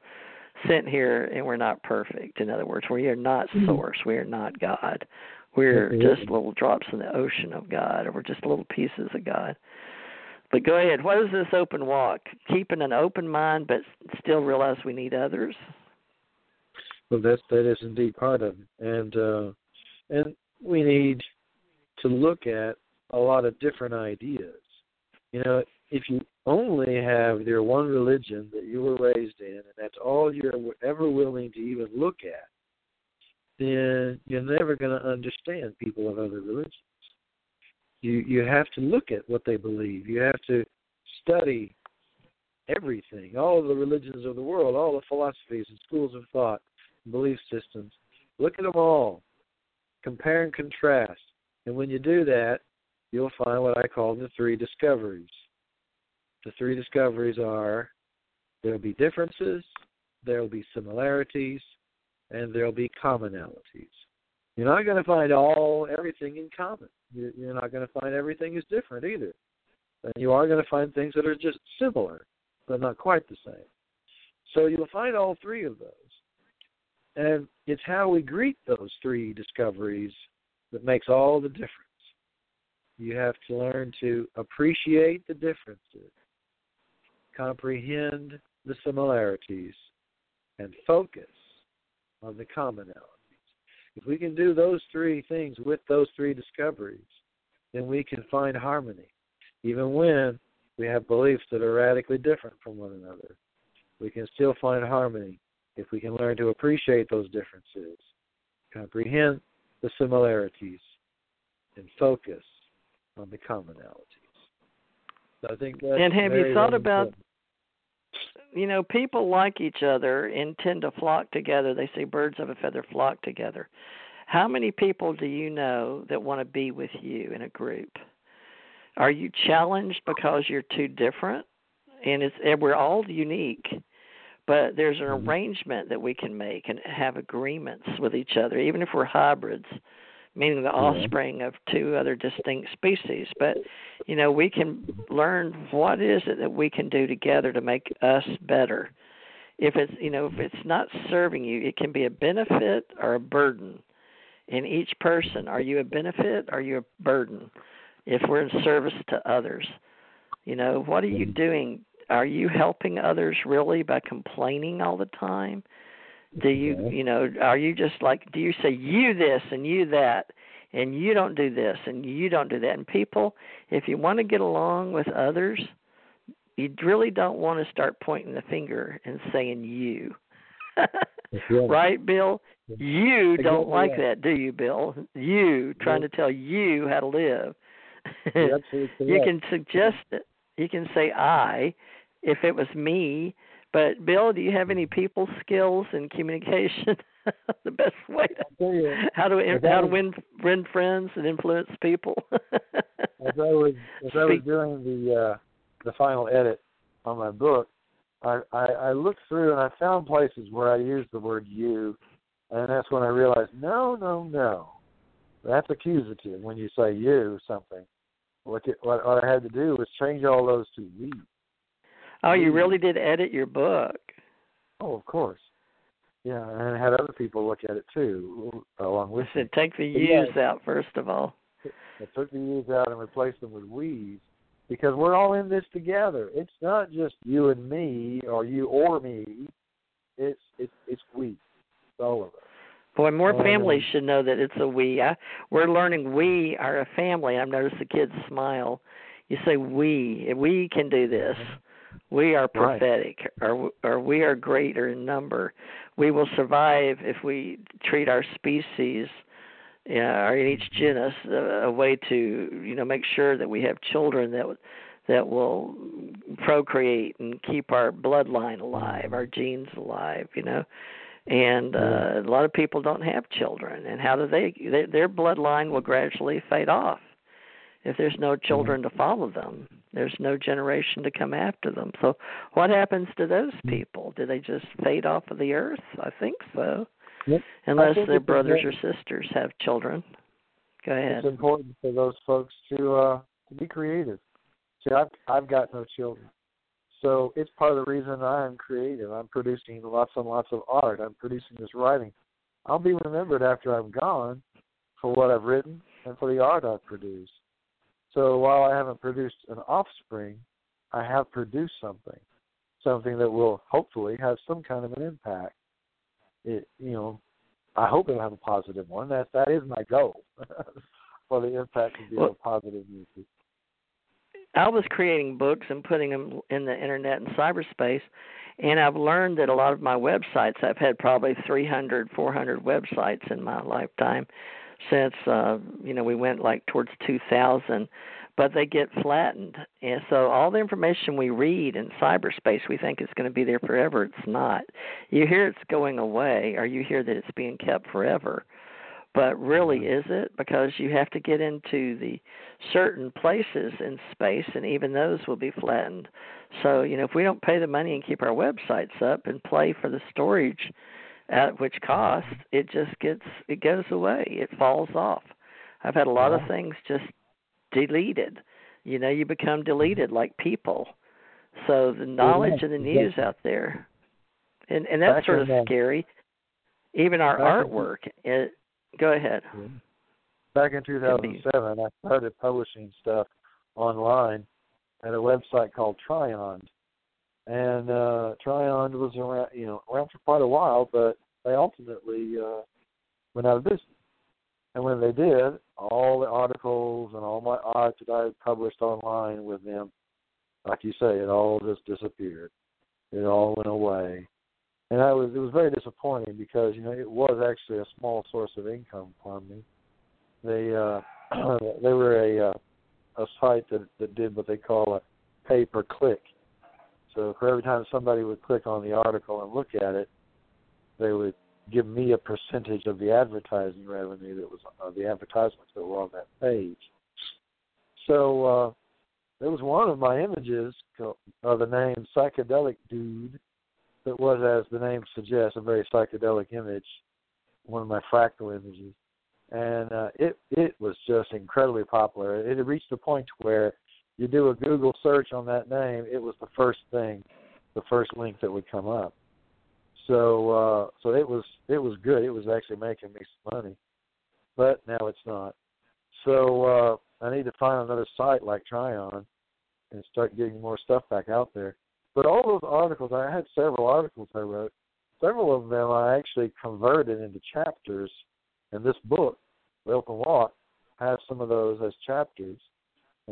sent here and we're not perfect. In other words, we are not Mm-hmm. source. We are not God. We're just little drops in the ocean of God, or we're just little pieces of God. But go ahead. What is this open walk? Keeping an open mind, but still realize we need others. Well, that that is indeed part of it, and uh, and we need to look at a lot of different ideas. You know, if you only have your one religion that you were raised in, and that's all you're ever willing to even look at, then you're never going to understand people of other religions. You you have to look at what they believe. You have to study everything, all the religions of the world, all the philosophies and schools of thought, belief systems. Look at them all. Compare and contrast. And when you do that, you'll find what I call the three discoveries. The three discoveries are there'll be differences, there'll be similarities, and there'll be commonalities. You're not going to find all everything in common. You're not going to find everything is different either. And you are going to find things that are just similar, but not quite the same. So you'll find all three of those. And it's how we greet those three discoveries that makes all the difference. You have to learn to appreciate the differences, comprehend the similarities, and focus on the commonalities. If we can do those three things with those three discoveries, then we can find harmony, even when we have beliefs that are radically different from one another. We can still find harmony if we can learn to appreciate those differences, comprehend the similarities, and focus on the commonalities. So I think that's And have you thought about important. you know, people like each other and tend to flock together. They say birds of a feather flock together. How many people do you know that want to be with you in a group? Are you challenged because you're too different? And it's and we're all unique, but there's an Mhm. arrangement that we can make and have agreements with each other, even if we're hybrids, meaning the offspring of two other distinct species. But you know, we can learn what is it that we can do together to make us better. If it's you know, if it's not serving you, it can be a benefit or a burden. In each person, are you a benefit? Are you a burden? If we're in service to others, you know, what are you doing? Are you helping others really by complaining all the time? Do you, you know, are you just like, do you say you this and you that, and you don't do this and you don't do that? And people, if you want to get along with others, you really don't want to start pointing the finger and saying you. Yeah. right, Bill? You don't like right. that, do you, Bill? You trying to tell you how to live. You can suggest it. You can say I if it was me. But Bill, do you have any people skills and communication? the best way to how to how to win win friends and influence people. as I was as I was doing the uh, the final edit on my book, I, I I looked through and I found places where I used the word you, and that's when I realized no no no, that's accusative when you say you something. What you, what what I had to do was change all those to we. Oh, you mm. really did edit your book. Oh, of course. Yeah, and I had other people look at it too, uh, along with me. said take the But yeah. U's out first of all. I took the U's out and replaced them with we's because we're all in this together. It's not just you and me or you or me. It's it's it's we. It's all of us. Boy, more Um, families should know that it's a we. I, we're learning we are a family. I've noticed the kids smile. You say we. We can do this. Mm-hmm. We are Right. prophetic, or or we are greater in number. We will survive if we treat our species, yeah, or in each genus, a, a way to you know make sure that we have children that that will procreate and keep our bloodline alive, our genes alive. You know, and uh, a lot of people don't have children. And how do they? Their, their bloodline will gradually fade off if there's no Mm-hmm. children to follow them. There's no generation to come after them. So, what happens to those Mm-hmm. people? Do they just fade off of the earth? I think so. Yep. Unless think their brothers or sisters have children. Go ahead. It's important for those folks to uh to be creative. See, I've I've got no children, so it's part of the reason I'm creative. I'm producing lots and lots of art. I'm producing this writing. I'll be remembered after I'm gone for what I've written and for the art I've produced. So while I haven't produced an offspring, I have produced something, something that will hopefully have some kind of an impact. It, you know, I hope it'll have a positive one. That that is my goal for the impact to be Well- a positive music. I was creating books and putting them in the internet and cyberspace, and I've learned that a lot of my websites, I've had probably 300, 400 websites in my lifetime since uh, you know we went like towards 2000, but they get flattened, and so all the information we read in cyberspace we think is going to be there forever. It's not. You hear it's going away, or you hear that it's being kept forever. But really is it? Because you have to get into the certain places in space and even those will be flattened. So you know if we don't pay the money and keep our websites up and play for the storage at which cost it just gets it goes away. It falls off. I've had a lot of things just deleted. You know you become deleted like people. So the knowledge and the news out there. And and that's sort of scary. Even our artwork it go ahead. Back in 2007, I started publishing stuff online at a website called Triond, and uh, Triond was around, you know, around for quite a while, but they ultimately uh, went out of business. And when they did, all the articles and all my art that I had published online with them, like you say, it all just disappeared. It all went away. And I was it was very disappointing because, you know, it was actually a small source of income for me. They uh they were a uh, a site that that did what they call a pay per click. So for every time somebody would click on the article and look at it, they would give me a percentage of the advertising revenue that was uh, the advertisements that were on that page. So uh, there was one of my images of the name psychedelic dude that was, as the name suggests, a very psychedelic image, one of my fractal images, and uh, it it was just incredibly popular. It reached a point where you do a Google search on that name, it was the first thing, the first link that would come up. So uh, so it was it was good. It was actually making me some money, but now it's not. So uh, I need to find another site like Triond and start getting more stuff back out there. But all those articles, I had several articles I wrote. Several of them I actually converted into chapters, and this book, Open Walk, has some of those as chapters.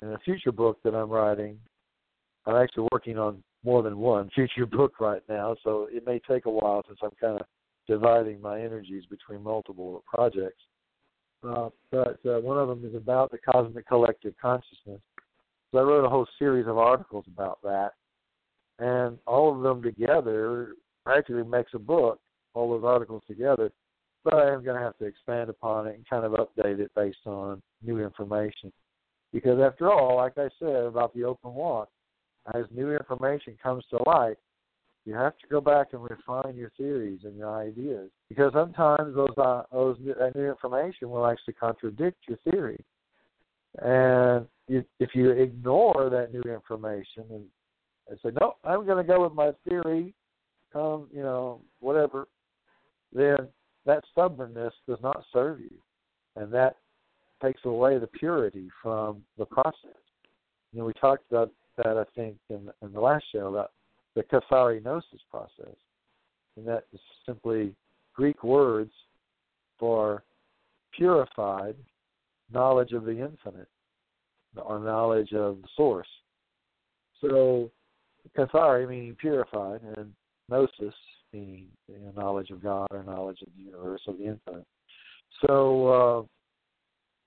In a future book that I'm writing, I'm actually working on more than one future book right now, so it may take a while since I'm kind of dividing my energies between multiple projects. Uh, but uh, one of them is about the cosmic collective consciousness. So I wrote a whole series of articles about that, and all of them together practically makes a book. All those articles together, but I am going to have to expand upon it and kind of update it based on new information. Because after all, like I said about the open walk, as new information comes to light, you have to go back and refine your theories and your ideas. Because sometimes those uh, those new, that new information will actually contradict your theory. And you, if you ignore that new information and, and say, "No, I'm going to go with my theory," come you know whatever, then that stubbornness does not serve you, and that takes away the purity from the process. You know, we talked about that I think in, in the last show about the katharinosis process, and that is simply Greek words for purified knowledge of the infinite or knowledge of the source. So, kathari meaning purified, and gnosis meaning you know, knowledge of God or knowledge of the universe or the infinite. So, uh,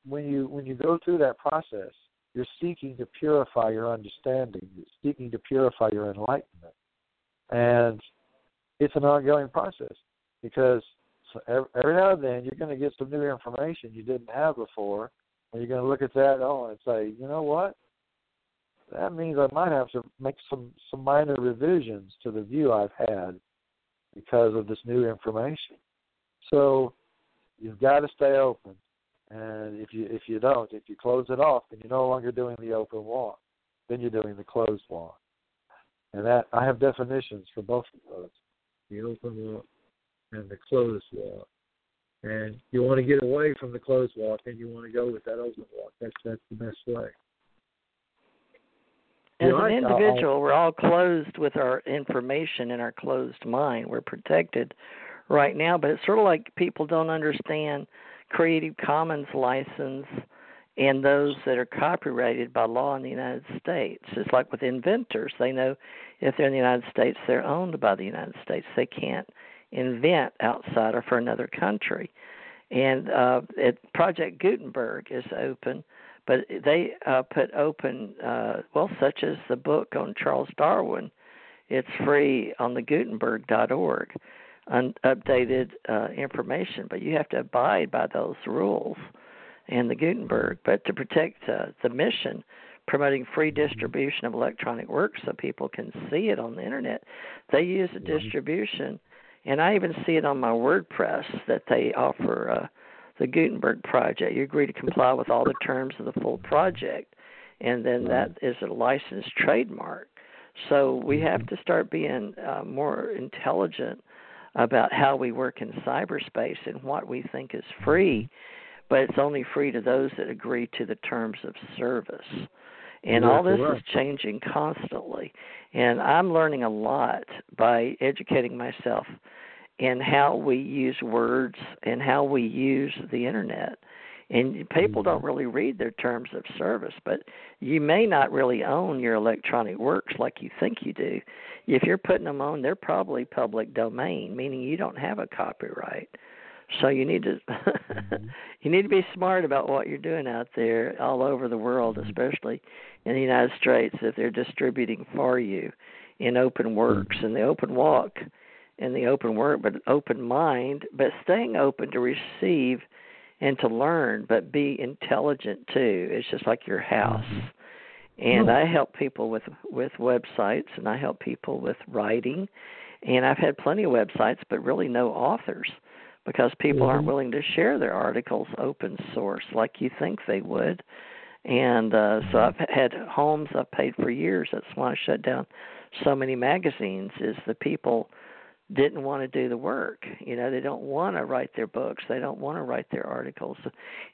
when you when you go through that process, you're seeking to purify your understanding. You're seeking to purify your enlightenment, and it's an ongoing process. because every now and then you're going to get some new information you didn't have before, and you're going to look at that oh and say, you know what? That means I might have to make some some minor revisions to the view I've had because of this new information. So you've got to stay open, and if you if you don't, if you close it off, then you're no longer doing the open walk. Then you're doing the closed walk. And that I have definitions for both of those, the open walk and the closed walk. And you want to get away from the closed walk, and you want to go with that open walk. That's that's the best way. As you know, an uh, individual, I, we're all closed with our information in our closed mind. We're protected right now, but it's sort of like people don't understand Creative Commons license and those that are copyrighted by law in the United States. It's like with inventors. They know if they're in the United States, they're owned by the United States. They can't invent outside or for another country. And uh, it, Project Gutenberg is open, but they uh, put open, uh, well, such as the book on Charles Darwin. It's free on the Gutenberg.org, un- updated uh, information, but you have to abide by those rules and the Gutenberg, but to protect uh, the mission, promoting free distribution of electronic works so people can see it on the internet. They use a distribution, and I even see it on my WordPress that they offer uh, the Gutenberg project. You agree to comply with all the terms of the full project, and then that is a licensed trademark. So we have to start being uh, more intelligent about how we work in cyberspace and what we think is free but it's only free to those that agree to the terms of service. And all this is changing constantly. And I'm learning a lot by educating myself in how we use words and how we use the internet. And people don't mm-hmm. really read their terms of service, but you may not really own your electronic works like you think you do. If you're putting them on, they're probably public domain, meaning you don't have a copyright. So you need to mm-hmm. you need to be smart about what you're doing out there all over the world, mm-hmm. especially in the United States if they're distributing for you in open works and the open walk and the open work, but open mind, but staying open to receive and to learn, but be intelligent too. It's just like your house. Mm-hmm. And I help people with with websites and I help people with writing and I've had plenty of websites but really no authors because people mm-hmm. aren't willing to share their articles open source like you think they would. And uh, so I've had homes I've paid for years. That's why I shut down so many magazines. Is the people didn't want to do the work. You know, they don't want to write their books. They don't want to write their articles.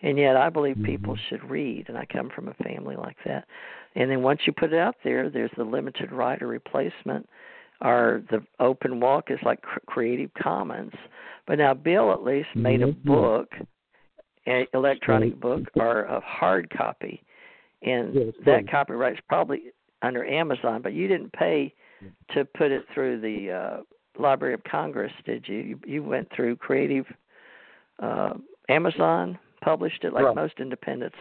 And yet I believe mm-hmm. people should read and I come from a family like that. And then once you put it out there, there's the limited writer replacement or the open walk is like Creative Commons. But now Bill at least made a mm-hmm. book, an electronic book or a hard copy, and yes, that copyright's probably under Amazon. But you didn't pay to put it through the uh, Library of Congress, did you? You, you went through Creative. Uh, Amazon published it like right. most independents,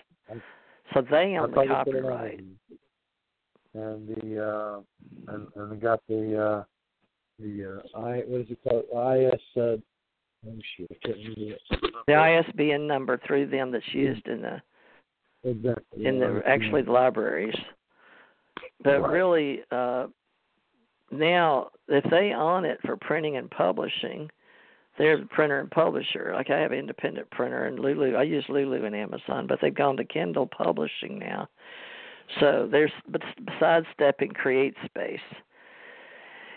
so they own the copyright and the uh, and, and we got the uh, the uh, I what is it called IS uh, oh shit I can't remember. The ISBN number through them that's used in the exactly in the actually the libraries, but right. really uh, now if they own it for printing and publishing. They're the printer and publisher. Like I have an independent printer and Lulu. I use Lulu and Amazon, but they've gone to Kindle publishing now. So there's besides stepping create space.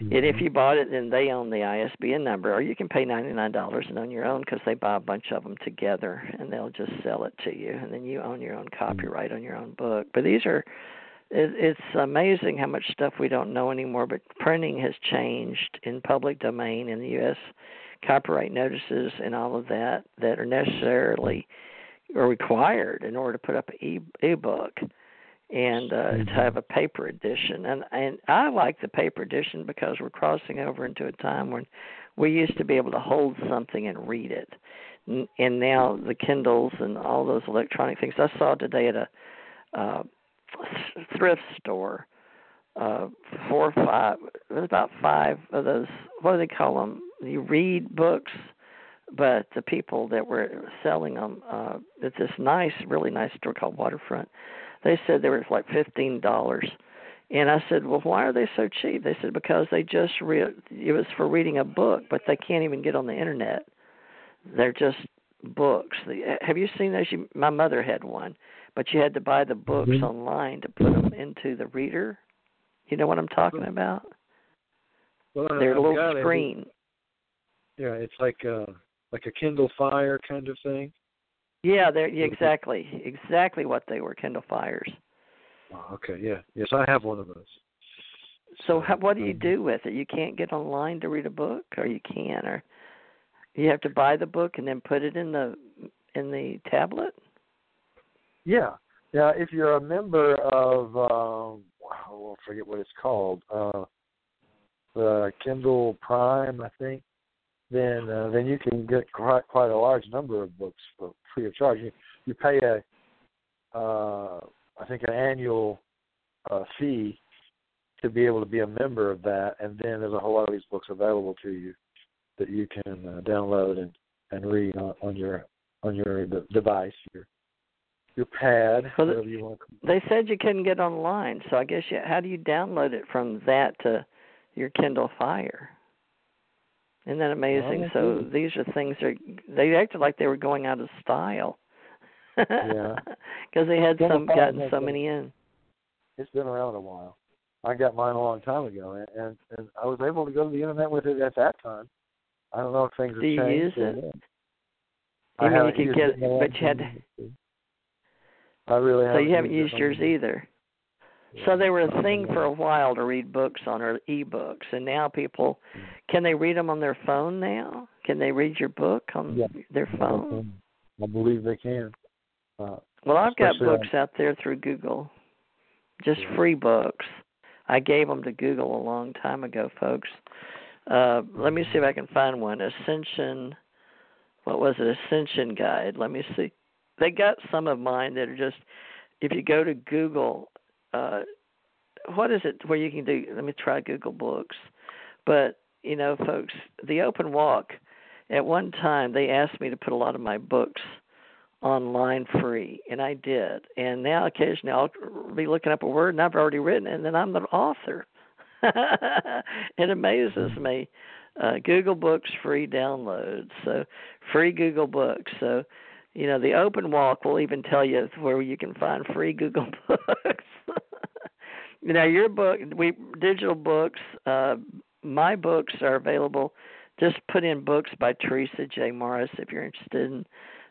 Mm-hmm. And if mm-hmm. you bought it, then they own the ISBN number, or you can pay ninety nine dollars and own your own because they buy a bunch of them together and they'll just sell it to you, and then you own your own mm-hmm. copyright on your own book. But these are, it, it's amazing how much stuff we don't know anymore. But printing has changed in public domain in the U.S. Copyright notices and all of that that are necessarily are required in order to put up an e book and uh, mm-hmm. to have a paper edition. And and I like the paper edition because we're crossing over into a time when we used to be able to hold something and read it, and now the Kindles and all those electronic things. I saw today at a uh, thrift store uh four or five. There's about five of those. What do they call them? You read books, but the people that were selling them, uh, at this nice, really nice store called Waterfront, they said they were like fifteen dollars. And I said, "Well, why are they so cheap?" They said because they just read. It was for reading a book, but they can't even get on the internet. They're just books. The, Have you seen those? You, my mother had one, but you had to buy the books mm-hmm. online to put them into the reader. You know what I'm talking about? Well, They're a little screen. Yeah, it's like a like a Kindle Fire kind of thing. Yeah, they're yeah, exactly exactly what they were Kindle Fires. Oh, okay, yeah, yes, I have one of those. So, how, what do you do with it? You can't get online to read a book, or you can, or you have to buy the book and then put it in the in the tablet. Yeah, yeah. If you're a member of, um, I forget what it's called, uh, the Kindle Prime, I think. Then, uh, then you can get quite quite a large number of books for free of charge. You, you pay a, uh, I think, an annual uh, fee to be able to be a member of that, and then there's a whole lot of these books available to you that you can uh, download and and read on, on your on your device, your your pad, well, whatever you want. They said you couldn't get online, so I guess you, how do you download it from that to your Kindle Fire? Isn't that amazing? Oh, so these are things that they acted like they were going out of style. yeah. Because they had some gotten so many in. It's been around a while. I got mine a long time ago, and, and and I was able to go to the internet with it at that time. I don't know if things have Do you changed. use it? I mean, you could get, it, but you had. To, I really. So you haven't used, yours either. So they were a thing for a while to read books on or e-books, and now people mm. can they read them on their phone now? Can they read your book on yeah. their phone? I believe they can. Uh, well, I've got books out there through Google, just free books. I gave them to Google a long time ago, folks. Uh, let me see if I can find one. Ascension. What was it? Ascension Guide. Let me see. They got some of mine that are just. If you go to Google, uh, what is it where you can do? Let me try Google Books. But you know, folks, the Open Walk. At one time, they asked me to put a lot of my books online free, and I did. And now, occasionally, I'll be looking up a word, and I've already written, it, and then I'm the author. it amazes me. Uh, Google Books free downloads, so free Google Books. So, you know, the Open Walk will even tell you where you can find free Google Books. know, your book, we digital books. Uh, my books are available. Just put in books by Theresa J. Morris if you're interested in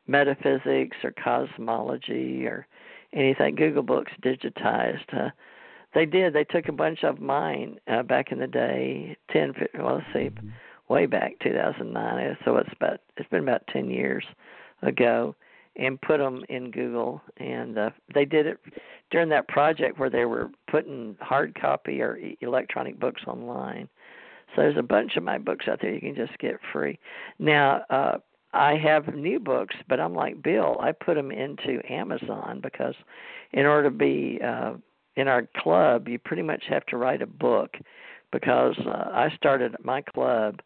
metaphysics or cosmology or anything. Google Books digitized. Uh, they did. They took a bunch of mine uh, back in the day, ten. Well, let's see, way back 2009. So it's about it's been about ten years ago, and put them in Google. And uh, they did it during that project where they were putting hard copy or electronic books online. So there's a bunch of my books out there you can just get free. Now, uh, I have new books, but I'm like Bill. I put them into Amazon because, in order to be uh, in our club, you pretty much have to write a book because uh, I started my club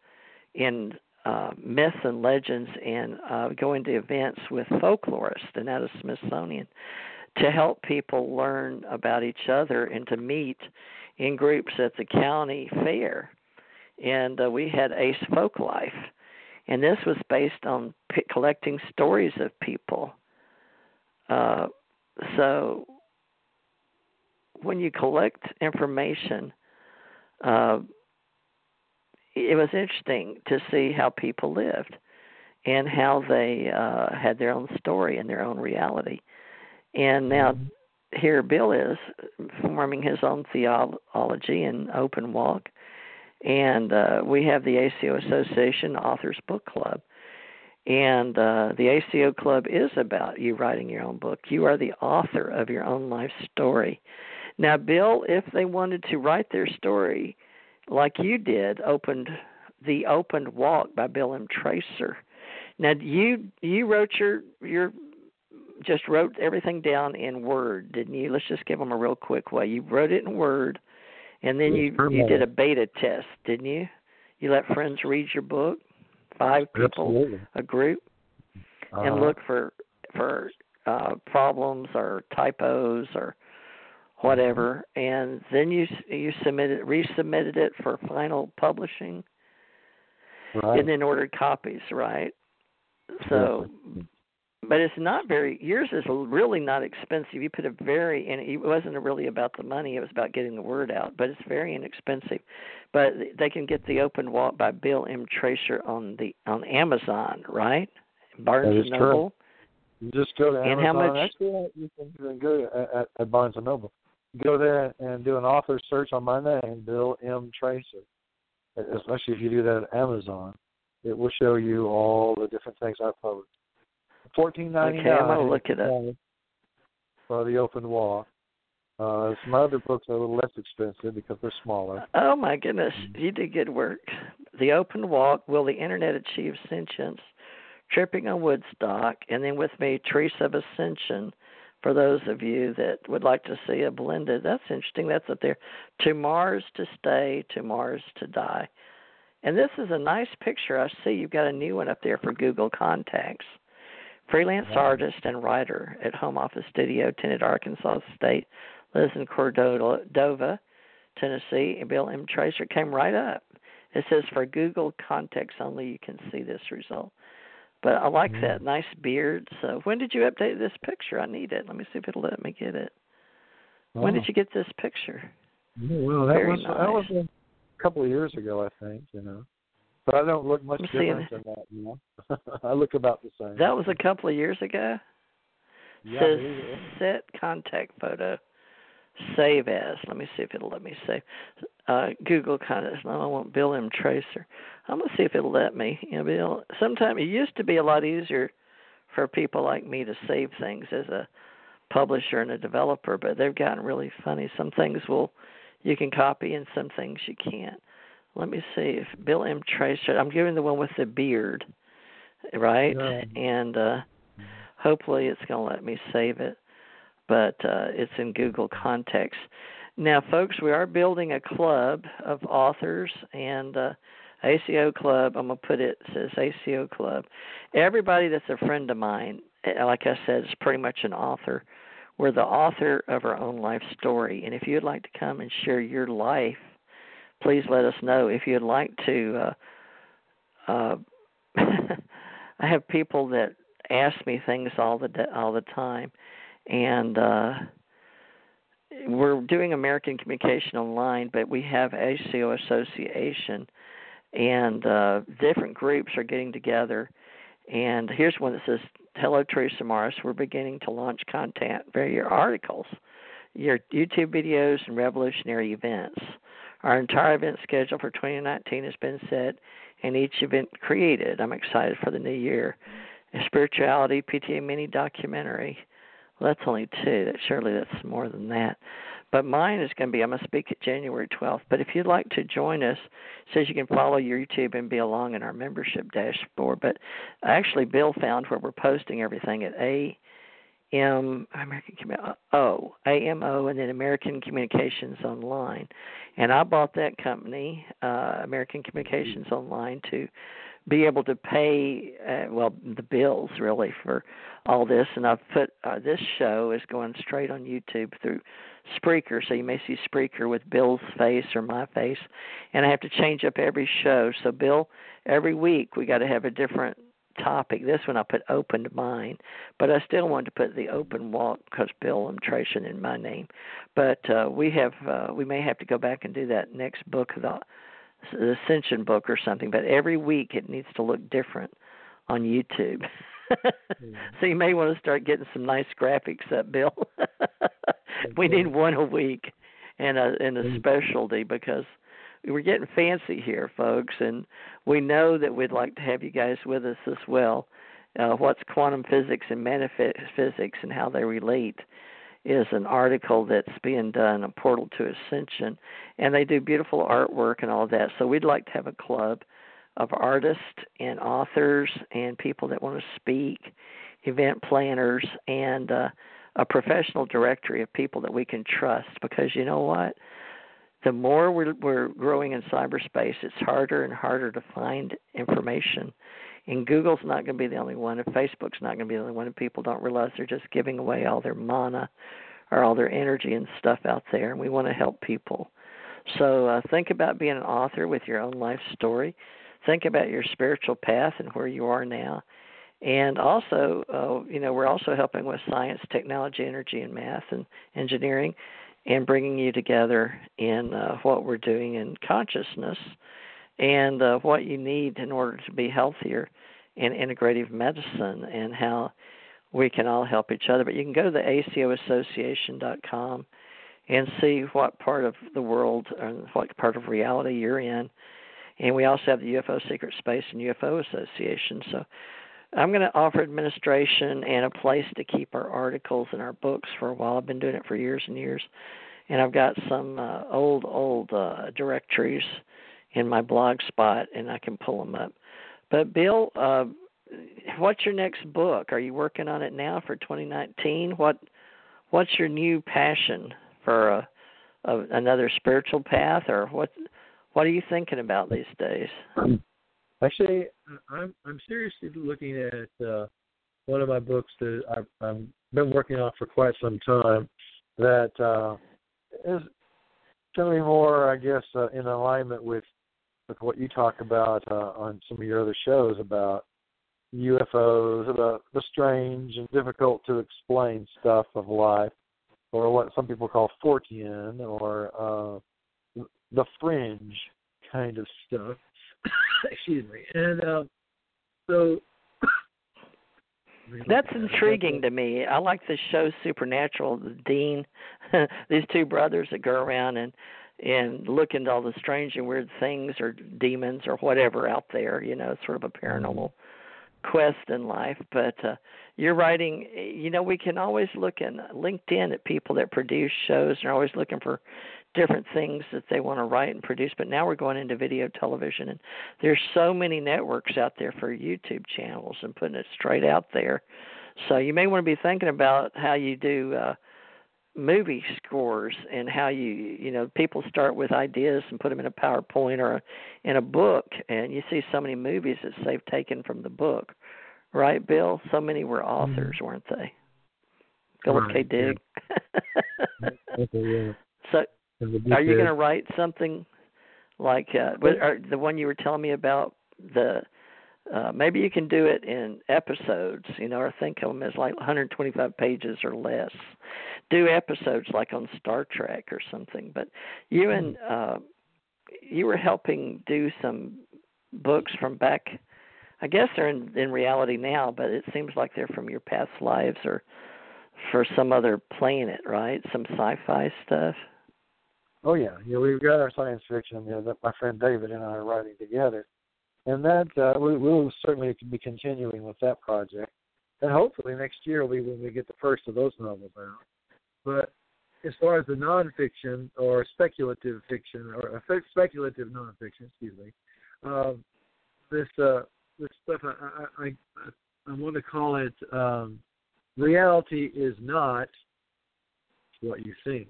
in uh, myths and legends and uh, going to events with folklorists and out of Smithsonian to help people learn about each other and to meet in groups at the county fair. And uh, we had Ace Folk Life, and this was based on p- collecting stories of people. Uh, so when you collect information, uh, it was interesting to see how people lived and how they uh, had their own story and their own reality. And now mm-hmm. here Bill is forming his own theology and open walk. And uh, we have the ACO Association Authors Book Club. And uh, the ACO Club is about you writing your own book. You are the author of your own life story. Now, Bill, if they wanted to write their story like you did, opened the Opened Walk by Bill M. Tracer. Now, you you wrote your your just wrote everything down in Word, didn't you? Let's just give them a real quick way. You wrote it in Word, And then you you did a beta test, didn't you? You let friends read your book, five people, Absolutely. a group, and Uh-huh. look for for uh, problems or typos or whatever, mm-hmm. and then you you submitted resubmitted it for final publishing, right. and then ordered copies, right? So, but it's not very. Yours is really not expensive. You put a very, and it wasn't really about the money. It was about getting the word out. But it's very inexpensive. But they can get the Open Walk by Bill M. Tracer on the on Amazon, right? Barnes and Noble. You just go to And Amazon. how much- Actually, you can go to, at, at Barnes and Noble. Go there and do an author search on my name, Bill M. Tracer. Especially if you do that at Amazon, it will show you all the different things I've published. Fourteen ninety nine. Okay, I'm gonna look it up. For the open walk. Uh, some other books are a little less expensive because they're smaller. Oh my goodness, you did good work. The Open Walk, Will the Internet Achieve Sentience? Tripping on Woodstock, and then with me, Theresa of Ascension. For those of you that would like to see a blended, that's interesting. That's up there. To Mars to stay, to Mars to die. And this is a nice picture. I see you've got a new one up there for Google Contacts. Freelance Wow. artist and writer at home office studio, tenant Arkansas State, lives in Cordova, Tennessee. And Bill M. Tracer came right up. It says for Google Contacts only, you can see this result. But I like Mm. that nice beard. So when did you update this picture? I need it. Let me see if it'll let me get it. When did you get this picture? Oh, well, that Very was that was a couple of years ago, I think. You know, but I don't look much I'm different than that. You know, I look about the same. That was a couple of years ago. yeah, says is. set contact photo. Save as. Let me see if it'll let me save. Uh, Google contacts. No, I want Bill M. Tracer. I'm gonna see if it'll let me. You know, Bill. Sometimes it used to be a lot easier for people like me to save things as a publisher and a developer, but they've gotten really funny. Some things will you can copy, and some things you can't. Let me see if Bill M. Tracer. I'm giving the one with the beard, right? Yeah. And uh hopefully it's going to let me save it but uh, it's in google contacts now folks we are building a club of authors and uh, aco club i'm to put it, it says aco club. Everybody that's a friend of mine eh, like i said is pretty much an author. We're the author of our own life story. And if you'd like to come and share your life please let us know. If you'd like to uh, uh, I have people that ask me things all the da- all the time, and uh, we're doing American Communication Online, but we have ACO Association, and uh, different groups are getting together. And here's one that says, "Hello, Theresa Morris. We're beginning to launch content via your articles, your YouTube videos, and revolutionary events. Our entire event schedule for 2019 has been set, and each event created. I'm excited for the new year. A Spirituality, PTA mini documentary. Well, that's only two. That surely that's more than that. But mine is going to be. I'm going to speak at January 12th. But if you'd like to join us, says you can follow your YouTube and be along in our membership dashboard. But actually, Bill found where we're posting everything at A M American Commu- O AMO and then American Communications Online, and I bought that company, uh, American Communications Online, to be able to pay uh, well the bills really for all this. And I've put uh, this show is going straight on YouTube through Spreaker, so you may see Spreaker with Bill's face or my face, and I have to change up every show. So Bill, every week we got to have a different topic. This one I put open to mine, but I still wanted to put the open walk because Bill M. Tracer in my name. But uh, we have uh, we may have to go back and do that next book, the Ascension book or something. But every week it needs to look different on YouTube. so you may want to start getting some nice graphics up, Bill. we need one a week and a and a specialty because we're getting fancy here, folks, and we know that we'd like to have you guys with us as well. Uh, what's quantum physics and manifest physics and how they relate is an article that's being done, a portal to ascension, and they do beautiful artwork and all that. So we'd like to have a club of artists and authors and people that want to speak, event planners, and uh, a professional directory of people that we can trust. Because you know what? the more we're, we're growing in cyberspace, it's harder and harder to find information. And Google's not going to be the only one, and Facebook's not going to be the only one, and people don't realize they're just giving away all their mana or all their energy and stuff out there. And we want to help people. So uh, think about being an author with your own life story. Think about your spiritual path and where you are now. And also, uh, you know, we're also helping with science, technology, energy, and math and engineering and bringing you together in uh, what we're doing in consciousness and uh, what you need in order to be healthier in integrative medicine and how we can all help each other. But you can go to the ACOassociation.com and see what part of the world and what part of reality you're in. And we also have the UFO Secret Space and UFO Association. So I'm going to offer administration and a place to keep our articles and our books for a while. I've been doing it for years and years, and I've got some uh, old old uh, directories in my blog spot, and I can pull them up. But Bill, uh, what's your next book? Are you working on it now for 2019? What what's your new passion for a, a another spiritual path, or what what are you thinking about these days? Actually, I'm I'm seriously looking at uh, one of my books that I've, I've been working on for quite some time. That uh, is going to be more, I guess, uh, in alignment with with what you talk about uh, on some of your other shows about UFOs, about the strange and difficult to explain stuff of life, or what some people call Fortean, or uh, the fringe kind of stuff. Excuse me. And uh, so that's intriguing to me. I like the show Supernatural. The Dean, these two brothers that go around and and look into all the strange and weird things or demons or whatever out there. You know, sort of a paranormal quest in life. But uh, you're writing. You know, we can always look in LinkedIn at people that produce shows. and are always looking for different things that they want to write and produce. But now we're going into video television, and there's so many networks out there for YouTube channels and putting it straight out there. So you may want to be thinking about how you do uh, movie scores and how you you know people start with ideas and put them in a PowerPoint or a, in a book, and you see so many movies that they've taken from the book, right, Bill? So many were mm-hmm. authors, weren't they? Philip right, K. Dick. Yeah. okay, yeah. So are you going to write something like uh, or the one you were telling me about? The uh, maybe you can do it in episodes, you know, or think of them as like 125 pages or less. Do episodes like on Star Trek or something. But you and hmm. uh, you were helping do some books from back. I guess they're in in reality now, but it seems like they're from your past lives or for some other planet, right? Some sci-fi stuff. Oh yeah, yeah. We've got our science fiction you know, that my friend David and I are writing together, and that uh, we, we'll certainly be continuing with that project, and hopefully next year will be when we get the first of those novels out. But as far as the nonfiction or speculative fiction or uh, speculative nonfiction, excuse me, um, this uh, this stuff I I, I, I want to call it um, reality is not what you think.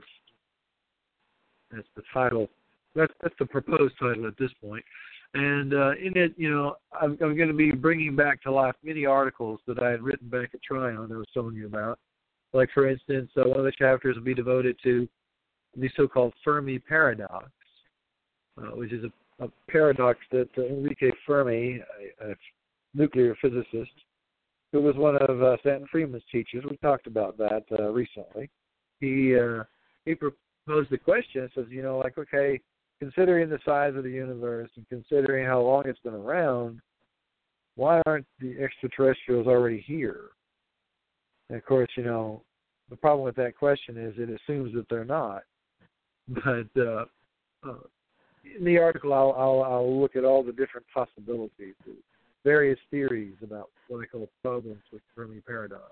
That's the title. That's that's the proposed title at this point. And uh, in it, you know, I'm, I'm going to be bringing back to life many articles that I had written back at Triond I was telling you about. Like, for instance, uh, one of the chapters will be devoted to the so-called Fermi paradox, uh, which is a, a paradox that uh, Enrique Fermi, a, a nuclear physicist, who was one of uh, Stanton Friedman's teachers, we talked about that uh, recently. He uh, he posed the question, says, you know, like, okay, considering the size of the universe and considering how long it's been around, why aren't the extraterrestrials already here? And of course, you know, the problem with that question is it assumes that they're not. But uh, uh, in the article, I'll, I'll, I'll look at all the different possibilities, various theories about what I call problems with Fermi paradox,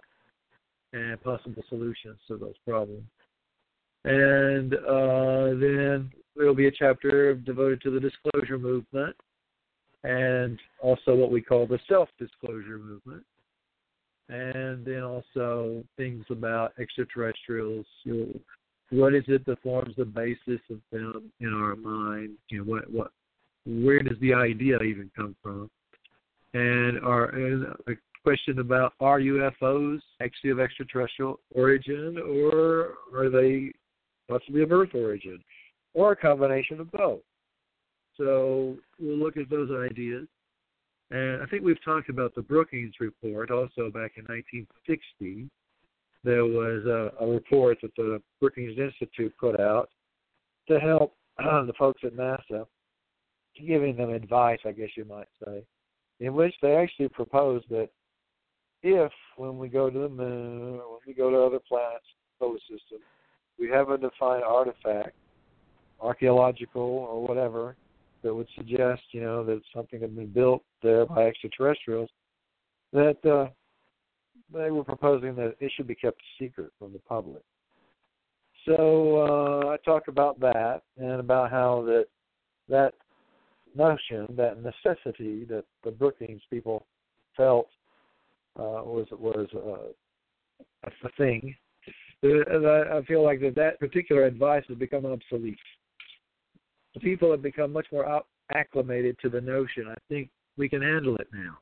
and possible solutions to those problems. And uh, then there'll be a chapter devoted to the disclosure movement and also what we call the self disclosure movement. And then also things about extraterrestrials, you know, what is it that forms the basis of them in our mind? You know, what what where does the idea even come from? And our and a question about are UFOs actually of extraterrestrial origin, or are they possibly of Earth origin, or a combination of both? So we'll look at those ideas. And I think we've talked about the Brookings report also back in 1960 there was a, a report that the Brookings Institute put out to help uh, the folks at NASA, giving them advice, I guess you might say, in which they actually proposed that if, when we go to the moon or when we go to other planets, solar system, we have a defined artifact, archaeological or whatever, that would suggest, you know, that something had been built there by extraterrestrials, that uh, they were proposing that it should be kept secret from the public. So uh, I talk about that and about how that that notion, that necessity that the Brookings people felt uh, was was uh, a thing. And I, feel like that that particular advice has become obsolete. People have become much more acclimated to the notion. I think we can handle it now.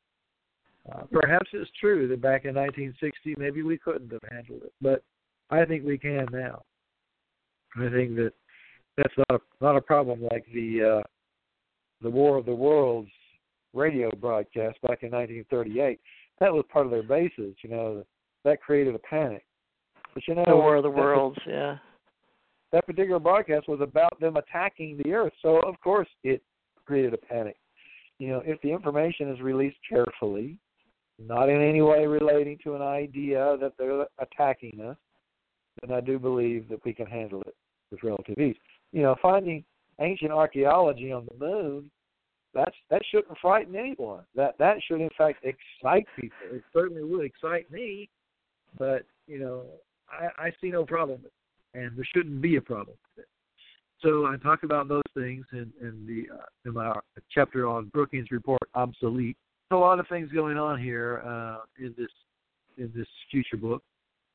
Uh, perhaps it's true that back in 1960 maybe we couldn't have handled it, but I think we can now. I think that that's not a, not a problem like the uh, the War of the Worlds radio broadcast back in 1938. That was part of their basis, you know. That created a panic. But you know, the War of the Worlds, yeah. That particular broadcast was about them attacking the Earth, so of course it created a panic. You know, if the information is released carefully, not in any way relating to an idea that they're attacking us, then I do believe that we can handle it with relative ease. You know, finding ancient archaeology on the moon, that's that shouldn't frighten anyone. That that should in fact excite people. It certainly would excite me, but you know, I, I see no problem with it, and there shouldn't be a problem with it. So I talk about those things in, in the uh, in my chapter on Brookings report obsolete a lot of things going on here uh, in this in this future book.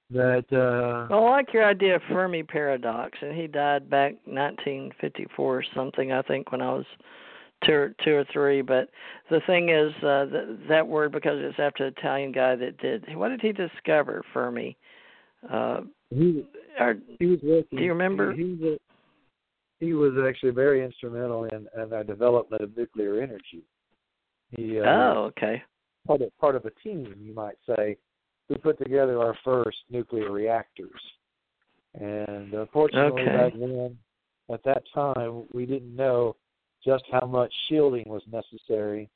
That uh, well, I like your idea of Fermi paradox, and he died back 1954 or something, I think, when I was two or, two or three. But the thing is, uh, that, that word because it's after the Italian guy that did. What did he discover, Fermi? Uh, he, or, he was working. Do you remember? He, he was he was actually very instrumental in, in the development of nuclear energy. He uh, oh, okay. Part of part of a team, you might say, who put together our first nuclear reactors. And unfortunately, okay. back then, at that time, we didn't know just how much shielding was necessary,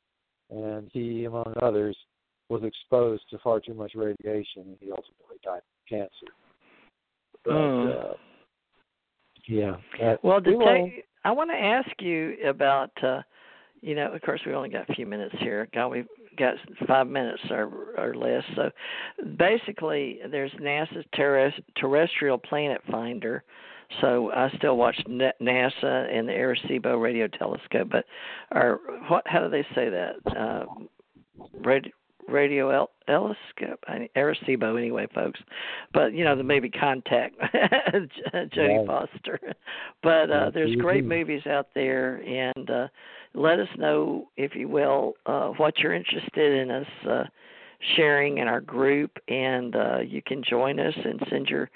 and he, among others, was exposed to far too much radiation, and he ultimately died of cancer. But, mm. uh, yeah. That, well, to we I want to ask you about uh, you know, of course, we only got a few minutes here. God, we've got five minutes or, or less. So basically, there's NASA's terrestrial planet finder. So I still watch NASA and the Arecibo radio telescope, but or what? How do they say that? Uh, radio, radio El- telescope, Arecibo, anyway, folks. But you know, the maybe contact Jodie Foster. But uh, there's great movies out there, and uh, let us know, if you will, uh, what you're interested in us uh, sharing in our group, and uh, you can join us and send your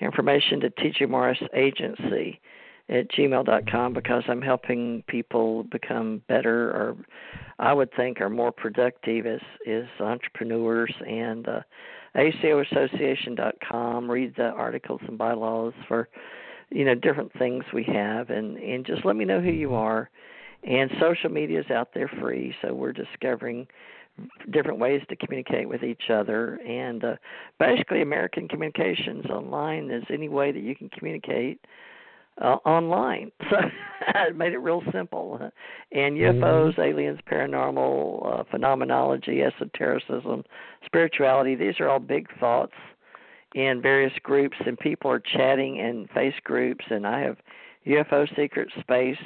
information to TJ Morris Agency at gmail.com because I'm helping people become better, or I would think are more productive as as entrepreneurs. And uh, ACOAssociation.com. Read the articles and bylaws for you know different things we have, and and just let me know who you are and social media is out there free, so we're discovering different ways to communicate with each other. And uh, basically, American Communications Online is any way that you can communicate uh, online. So it made it real simple. And UFOs, mm-hmm. aliens, paranormal, uh, phenomenology, esotericism, spirituality, these are all big thoughts in various groups, and people are chatting in face groups. And I have UFO Secret Space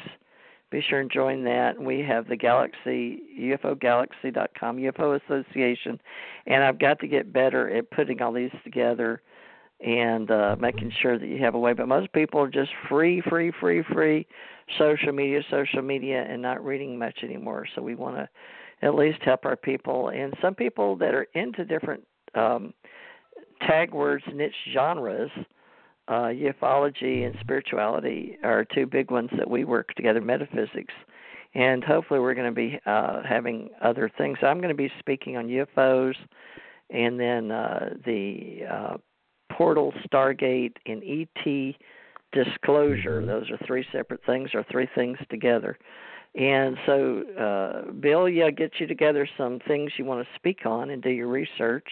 be sure and join that. We have the Galaxy UFOGalaxy.com UFO Association, and I've got to get better at putting all these together and uh, making sure that you have a way. But most people are just free, free, free, free social media, social media, and not reading much anymore. So we want to at least help our people. And some people that are into different um, tag words, niche genres, uh, ufology and spirituality are two big ones that we work together. Metaphysics. And hopefully, we're going to be uh, having other things. I'm going to be speaking on UFOs, and then uh, the uh, portal, Stargate, and ET disclosure. Mm-hmm. Those are three separate things, or three things together. And so, uh, Bill, yeah, get you together some things you want to speak on and do your research,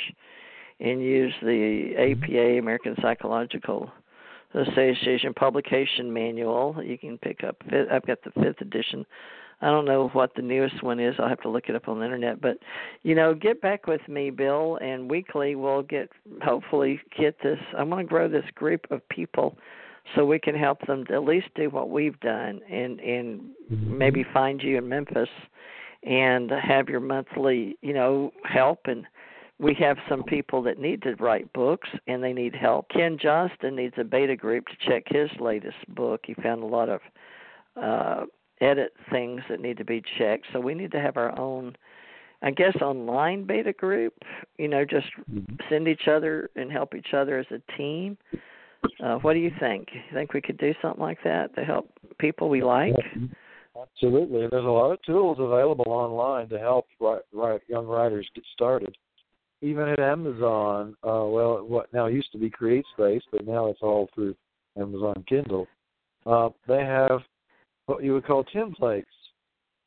and use the APA American Psychological Association publication manual. You can pick up. I've got the fifth edition I don't know what the newest one is. I'll have to look it up on the internet. But you know, get back with me, Bill, and weekly we'll get hopefully get this. I want to grow this group of people so we can help them to at least do what we've done and and mm-hmm. maybe find you in Memphis and have your monthly, you know, help and we have some people that need to write books and they need help. Ken Johnston needs a beta group to check his latest book. He found a lot of uh edit things that need to be checked. So we need to have our own, I guess, online beta group. You know, just mm-hmm. send each other and help each other as a team. Uh, what do you think? You think we could do something like that to help people we like? Absolutely. There's a lot of tools available online to help write, write young writers get started. Even at Amazon, uh, well, what now used to be CreateSpace, but now it's all through Amazon Kindle. Uh, they have what you would call templates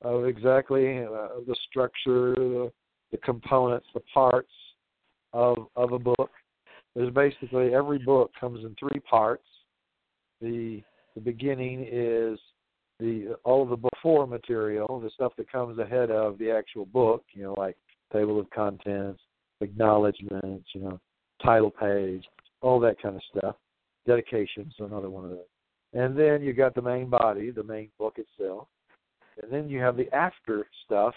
of exactly uh, the structure, the, the components, the parts of of a book. There's basically every book comes in three parts. The the beginning is the all of the before material, the stuff that comes ahead of the actual book, you know, like table of contents, acknowledgments, you know, title page, all that kind of stuff. Dedications, another one of those. And then you got the main body, the main book itself. And then you have the after stuff,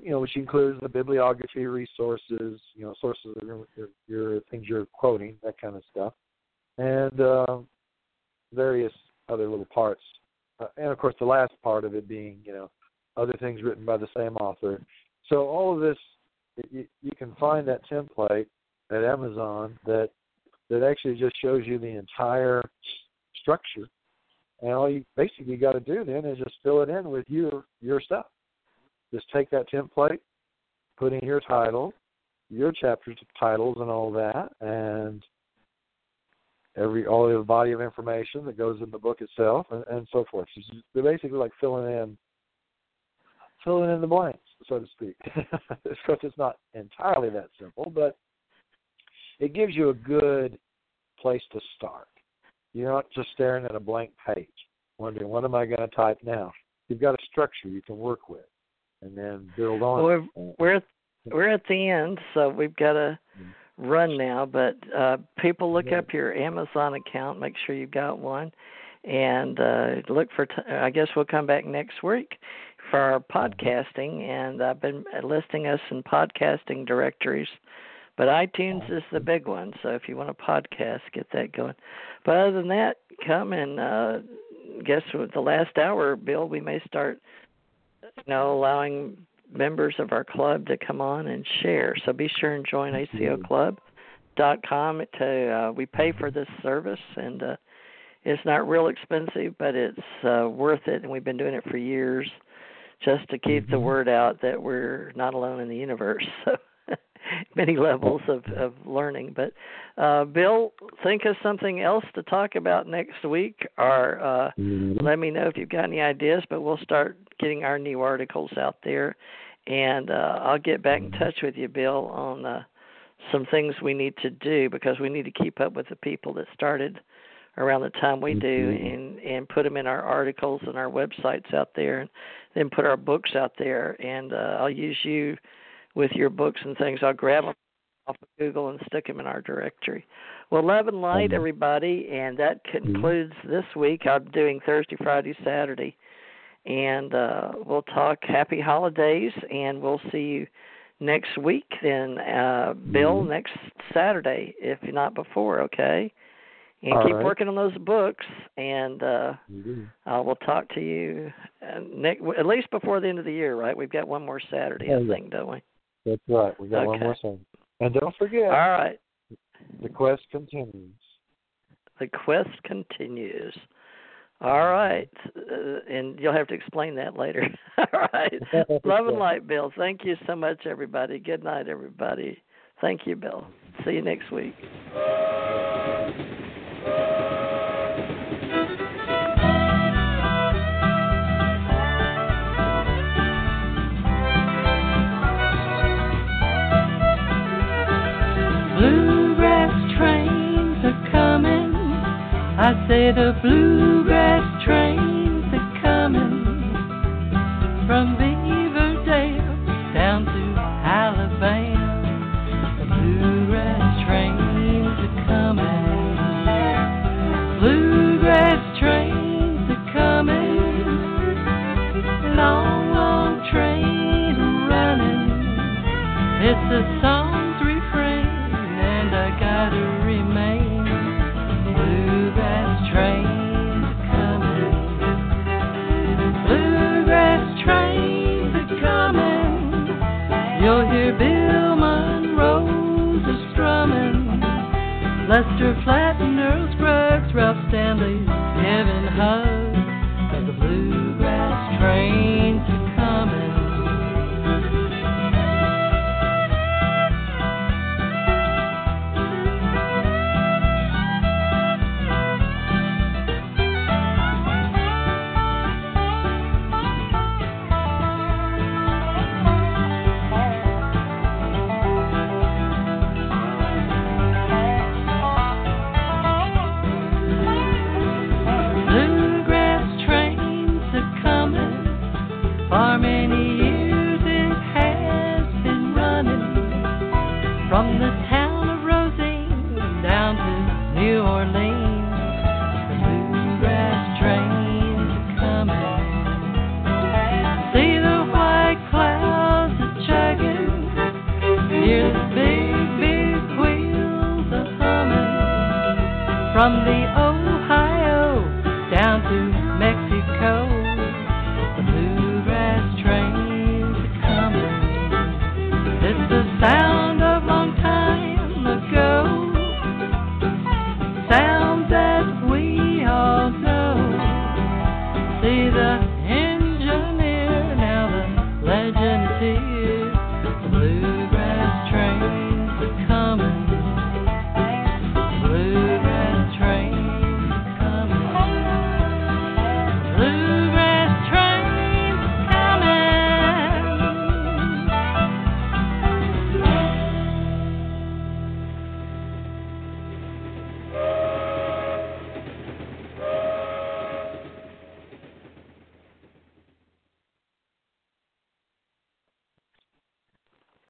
you know, which includes the bibliography, resources, you know, sources of your, your, your things you're quoting, that kind of stuff, and uh, various other little parts. Uh, and of course, the last part of it being, you know, other things written by the same author. So all of this, you, you can find that template at Amazon that that actually just shows you the entire structure. And all you basically got to do then is just fill it in with your your stuff. Just take that template, put in your title, your chapter titles, and all that, and every all the body of information that goes in the book itself, and, and so forth. So they're basically like filling in filling in the blanks, so to speak. of course, it's not entirely that simple, but it gives you a good place to start. You're not just staring at a blank page, wondering what am I going to type now. You've got a structure you can work with, and then build on. Well, we're we're, we're at the end, so we've got to mm-hmm. run now. But uh, people look up your Amazon account, make sure you've got one, and uh, look for. T- I guess we'll come back next week for our podcasting, and I've been listing us in podcasting directories but iTunes is the big one, so if you want a podcast, get that going. But other than that, come and uh, guess with the last hour, Bill, we may start, you know, allowing members of our club to come on and share. So be sure and join ACOClub.com. To uh, we pay for this service, and uh, it's not real expensive, but it's uh, worth it, and we've been doing it for years, just to keep the mm-hmm. word out that we're not alone in the universe. So many levels of, of learning. But uh, Bill, think of something else to talk about next week, or uh, mm-hmm. let me know if you've got any ideas. But we'll start getting our new articles out there, and uh, I'll get back in mm-hmm. touch with you, Bill, on uh, some things we need to do because we need to keep up with the people that started around the time we do mm-hmm. and and put them in our articles and our websites out there and then put our books out there and uh, I'll use you with your books and things. I'll grab them off of Google and stick them in our directory. Well, love and light, mm-hmm. everybody, and that concludes mm-hmm. this week. I'm doing Thursday, Friday, Saturday, and uh, we'll talk happy holidays, and we'll see you next week, then uh, Bill Mhm. next Saturday, if not before. Okay, and All keep right. working on those books, and uh. I will talk to you uh, next, at least before the end of the year. Right? We've got one more Saturday, Oh, I yeah. think, don't we? That's right. We got one more song. And don't forget, All right. the quest continues. The quest continues. All right, uh, and you'll have to explain that later. All right. Love and light, Bill. Thank you so much, everybody. Good night, everybody. Thank you, Bill. See you next week. I say the bluegrass trains are coming from Beaverdale down to Alabama. The bluegrass trains are coming. Bluegrass trains are coming. Long, long train running. It's a song's Lester Flatt and Earl Scruggs, Ralph from the